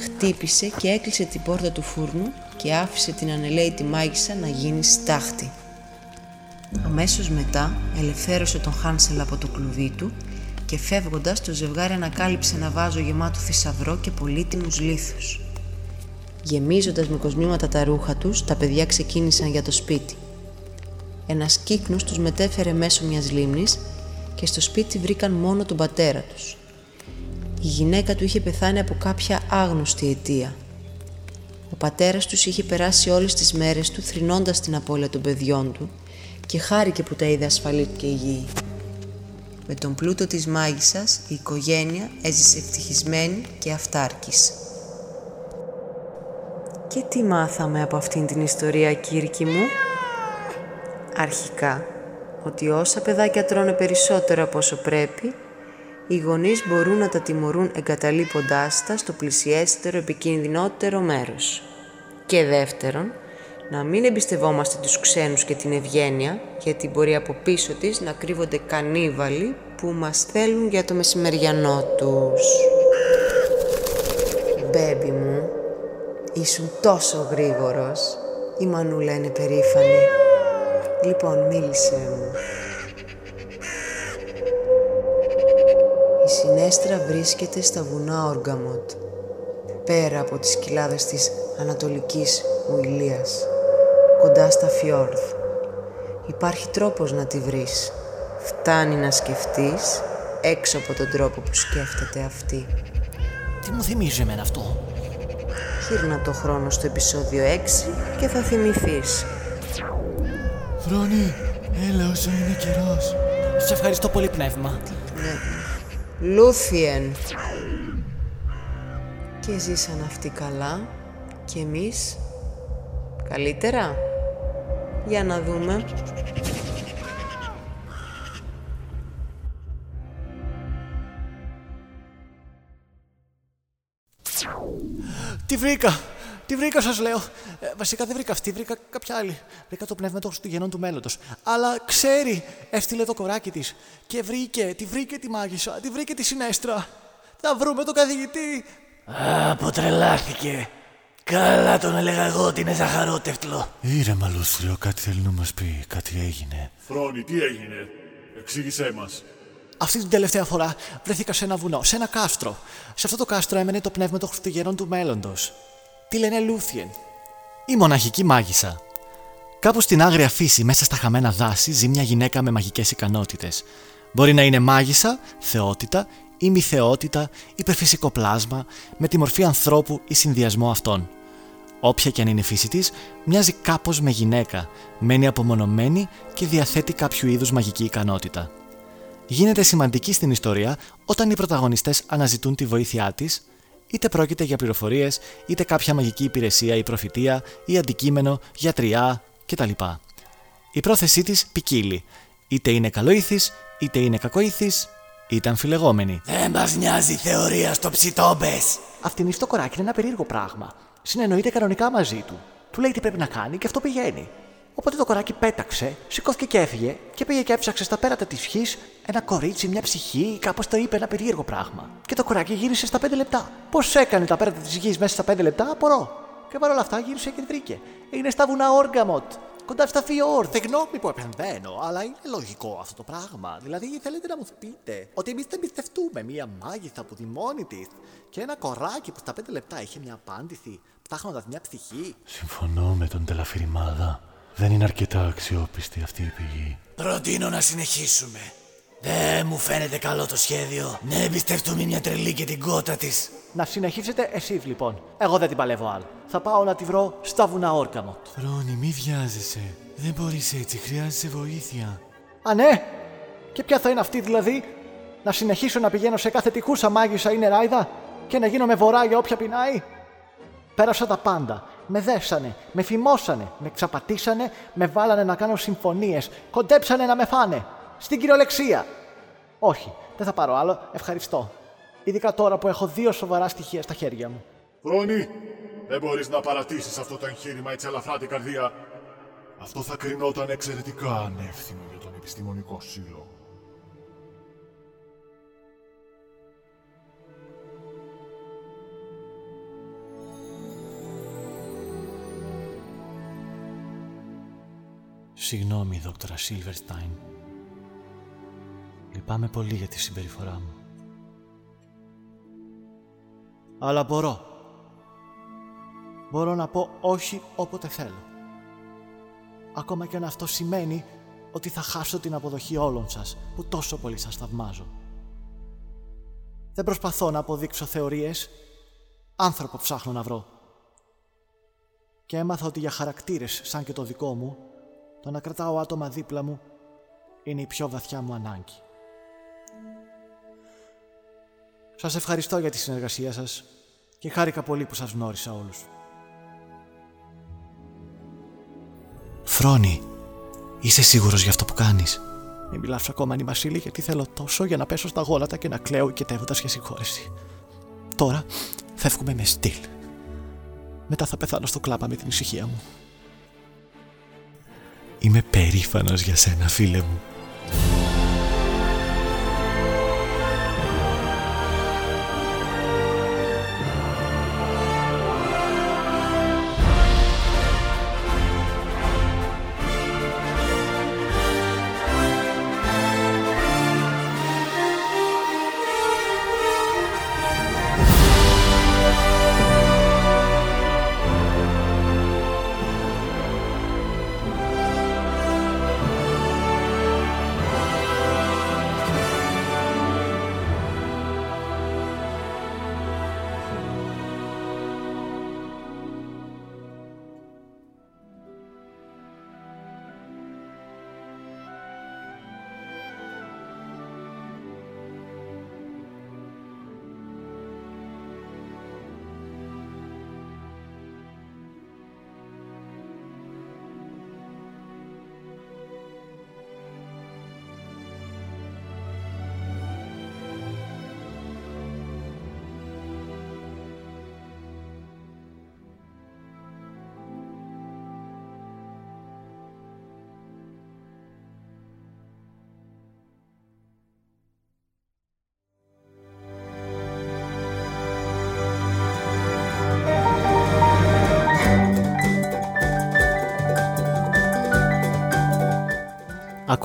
χτύπησε και έκλεισε την πόρτα του φούρνου και άφησε την ανελαίτη μάγισσα να γίνει στάχτη. Αμέσως μετά ελευθέρωσε τον Χάνσελ από το κλουβί του και φεύγοντας το ζευγάρι ανακάλυψε ένα βάζο γεμάτο θησαυρό και πολύτιμους λίθους. Γεμίζοντας με κοσμήματα τα ρούχα τους, τα παιδιά ξεκίνησαν για το σπίτι. Ένας κύκνος τους μετέφερε μέσω μιας λίμνης και στο σπίτι βρήκαν μόνο τον πατέρα τους. Η γυναίκα του είχε πεθάνει από κάποια άγνωστη αιτία. Ο πατέρας τους είχε περάσει όλες τις μέρες του θρυνώντας την απώλεια των παιδιών του και χάρηκε που τα είδε ασφαλή και υγιή. Με τον πλούτο της μάγισσας η οικογένεια έζησε ευτυχισμένη και αυτάρκης. Και τι μάθαμε από αυτήν την ιστορία, Κύρκη μου; Αρχικά, ότι όσα παιδάκια τρώνε περισσότερο από όσο πρέπει, οι γονείς μπορούν να τα τιμωρούν εγκαταλείποντάς τα στο πλησιέστερο επικίνδυνότερο μέρος. Και δεύτερον, να μην εμπιστευόμαστε τους ξένους και την ευγένεια, γιατί μπορεί από πίσω της να κρύβονται κανίβαλοι που μας θέλουν για το μεσημεριανό τους. Μπέμπι μου, ήσουν τόσο γρήγορος. Η Μανούλα είναι περήφανη. Λοιπόν, μίλησέ μου. Συνέστρα βρίσκεται στα βουνά Όργαμοτ, πέρα από τις κοιλάδες της Ανατολικής Ουηλίας, κοντά στα Φιόρδ. Υπάρχει τρόπος να τη βρεις. Φτάνει να σκεφτείς έξω από τον τρόπο που σκέφτεται αυτή. Τι μου θυμίζει εμένα αυτό; Γύρνα το χρόνο στο επεισόδιο 6 και θα θυμηθείς. Φρόνη, έλα όσο είναι καιρός. Σε ευχαριστώ πολύ πνεύμα. Λούθιεν. Και ζήσαν αυτοί καλά και εμείς καλύτερα; Για να δούμε. Τη βρήκα! Τη βρήκα, σας λέω. Ε, βασικά δεν βρήκα αυτή, βρήκα κάποια άλλη. Βρήκα το πνεύμα των Χριστουγεννών του μέλλοντος. Αλλά ξέρει, έστειλε το κοράκι της. Και βρήκε, τη βρήκε τη μάγισσα, τη βρήκε τη συνέστρα. Θα βρούμε τον καθηγητή. Α, τρελάθηκε. Καλά τον έλεγα εγώ ότι είναι ζαχαρότευτλο. Ήρεμα, Λούστριο, κάτι θέλει να μας πει. Κάτι έγινε. Φρόνη, τι έγινε. Εξήγησέ μας. Αυτή την τελευταία φορά βρέθηκα σε ένα βουνό, σε ένα κάστρο. Σε αυτό το κάστρο έμενε το πνεύμα των Χριστουγεννών του μέλλοντος. Τη λένε Λούθιεν; Η μοναχική μάγισσα. Κάπου στην άγρια φύση, μέσα στα χαμένα δάση, ζει μια γυναίκα με μαγικές ικανότητες. Μπορεί να είναι μάγισσα, θεότητα ή μη θεότητα, υπερφυσικό πλάσμα, με τη μορφή ανθρώπου ή συνδυασμό αυτών. Όποια και αν είναι η φύση της, μοιάζει κάπως με γυναίκα, μένει απομονωμένη και διαθέτει κάποιο είδους μαγική ικανότητα. Γίνεται σημαντική στην ιστορία όταν οι πρωταγωνιστές αναζητούν τη βοήθειά της, είτε πρόκειται για πληροφορίες, είτε κάποια μαγική υπηρεσία ή προφητεία ή αντικείμενο, γιατριά κτλ. Η πρόθεσή της ποικίλει, είτε είναι καλοήθης, είτε είναι κακοήθης, είτε αμφιλεγόμενη. Δεν μας νοιάζει η θεωρία στο ψητόμπες. Αυτήν στο κοράκι είναι ένα περίεργο πράγμα. Συνεννοείται κανονικά μαζί του. Του λέει τι πρέπει να κάνει και αυτό πηγαίνει. Οπότε το κοράκι πέταξε, σηκώθηκε και έφυγε και πήγε και έψαξε στα πέρατα της γη ένα κορίτσι, μια ψυχή, κάπως το είπε ένα περίεργο πράγμα. Και το κοράκι γύρισε στα 5 λεπτά. Πώς έκανε τα πέρατα της γη μέσα στα 5 λεπτά, απορώ. Και παρόλα αυτά γύρισε και βρήκε. Είναι στα βουνά Όργαμοτ. Κοντά στα Φιόρ. Δεν γνώμη που επεμβαίνω, αλλά είναι λογικό αυτό το πράγμα. Δηλαδή, θέλετε να μου πείτε ότι εμείς δεν πιστευτούμε μία μάγισσα που τη μόνη της και ένα κοράκι που στα 5 λεπτά είχε μια απάντηση ψάχνοντας μια ψυχή. Συμφωνώ με τον Τελαφυρημάδα. Δεν είναι αρκετά αξιόπιστη αυτή η πηγή. Προτείνω να συνεχίσουμε. Δεν μου φαίνεται καλό το σχέδιο. Ναι, εμπιστευτούμε μια τρελή και την κότα της. Να συνεχίσετε εσείς λοιπόν. Εγώ δεν την παλεύω άλλο. Θα πάω να τη βρω στα βουνά Όρκαμο. Φρόνι, μη βιάζεσαι. Δεν μπορείς έτσι, χρειάζεσαι βοήθεια. Α, ναι! Και ποια θα είναι αυτή δηλαδή, να συνεχίσω να πηγαίνω σε κάθε τυχούσα μάγισσα ή νεράιδα και να γίνω με βορρά για όποια πεινάει; Πέρασα τα πάντα. Με δέσανε, με φημώσανε, με ξαπατήσανε, με βάλανε να κάνω συμφωνίες, κοντέψανε να με φάνε. Στην κυριολεξία. Όχι, δεν θα πάρω άλλο, ευχαριστώ. Ειδικά τώρα που έχω δύο σοβαρά στοιχεία στα χέρια μου. Φρόνη, δεν μπορείς να παρατήσεις αυτό το εγχείρημα έτσι ελαφρά την καρδία. Αυτό θα κρινόταν εξαιρετικά ανεύθυνο για τον επιστημονικό σύλλογο. Συγγνώμη, δόκτωρα Σίλβερστάιν. Λυπάμαι πολύ για τη συμπεριφορά μου. Αλλά μπορώ. Μπορώ να πω όχι όποτε θέλω. Ακόμα και αν αυτό σημαίνει ότι θα χάσω την αποδοχή όλων σας που τόσο πολύ σας θαυμάζω. Δεν προσπαθώ να αποδείξω θεωρίες, άνθρωπο ψάχνω να βρω. Και έμαθα ότι για χαρακτήρες σαν και το δικό μου το να κρατάω άτομα δίπλα μου είναι η πιο βαθιά μου ανάγκη. Σας ευχαριστώ για τη συνεργασία σας και χάρηκα πολύ που σας γνώρισα όλους. Φρόνη, είσαι σίγουρος για αυτό που κάνεις; Μην μιλάς ακόμα Βασίλη γιατί θέλω τόσο για να πέσω στα γόνατα και να κλαίω οικετεύοντας για συγχώρεση. Τώρα φεύγουμε με στυλ. Μετά θα πεθάνω στο κλάπα με την ησυχία μου. Είμαι περήφανος για σένα φίλε μου.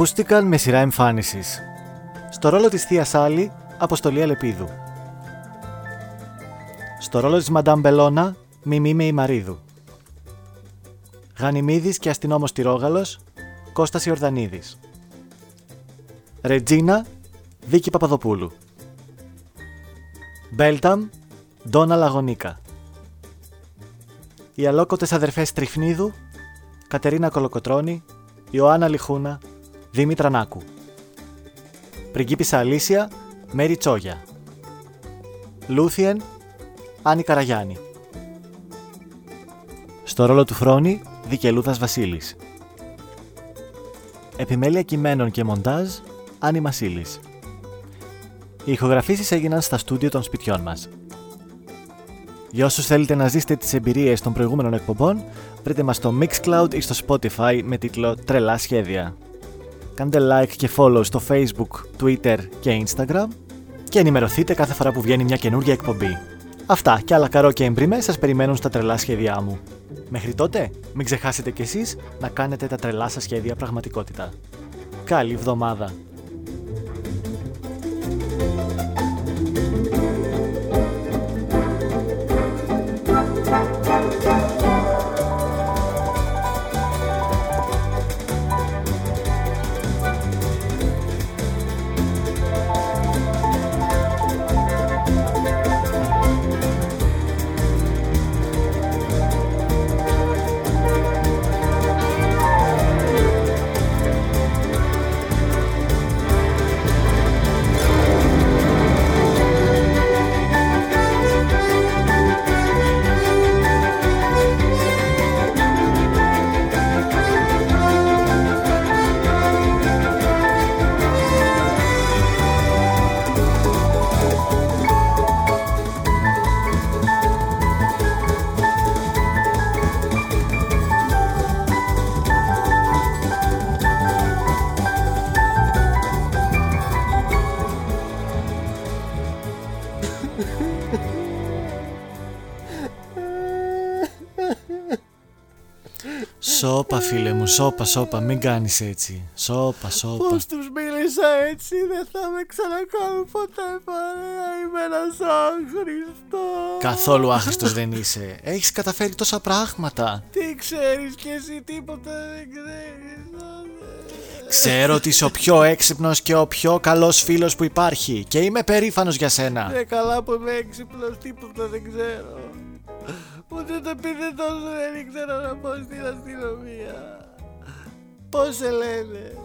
Ακούστηκαν με σειρά εμφάνισης. Στο ρόλο της Θείας Άλλη, Αποστολή Αλεπίδου. Στο ρόλο της Μαντάμ Μπελώνα, Μιμή Μεϊμαρίδου. Γανιμίδης και αστυνόμος Τυρόγαλος, Κώστας Ιορδανίδης. Ρετζίνα, Δίκη Παπαδοπούλου. Μπέλταμ, Ντόνα Λαγονίκα. Οι αλόκοτες αδερφές Τριφνίδου, Κατερίνα Κολοκοτρώνη, Ιωάννα Λιχούνα, Δήμητρα Νάκου. Πριγκίπισσα Αλήσια, Μέρι Τσόγια. Λούθιεν, Άννη Καραγιάννη. Στο ρόλο του Φρόνη, Δικελούδας Βασίλης. Επιμέλεια κειμένων και μοντάζ, Άννη Μασίλης. Οι ηχογραφήσεις έγιναν στα στούντιο των σπιτιών μας. Για όσους θέλετε να ζήσετε τις εμπειρίες των προηγούμενων εκπομπών, βρείτε μας στο Mixcloud ή στο Spotify με τίτλο «Τρελά σχέδια». Κάντε like και follow στο Facebook, Twitter και Instagram και ενημερωθείτε κάθε φορά που βγαίνει μια καινούργια εκπομπή. Αυτά και άλλα καρό και εμπριμέ σας περιμένουν στα τρελά σχέδιά μου. Μέχρι τότε, μην ξεχάσετε κι εσείς να κάνετε τα τρελά σας σχέδια πραγματικότητα. Καλή εβδομάδα! Φίλε μου, σώπα, σώπα, μην κάνεις έτσι. Σώπα, σώπα. Πώς τους μίλησα έτσι, δεν θα με ξανακάνουν ποτέ παρέα, είμαι ένας άχρηστος. Καθόλου άχρηστος δεν είσαι. Έχεις καταφέρει τόσα πράγματα. Τι ξέρεις κι εσύ, τίποτα δεν ξέρεις. Ξέρω ότι είσαι ο πιο έξυπνος και ο πιο καλός φίλος που υπάρχει και είμαι περήφανος για σένα. Ναι, καλά που είμαι έξυπνος, τίποτα δεν ξέρω. Ούτε το τόσο δεν ήξερα να πω στην αστυνομία. Πώς σε λένε;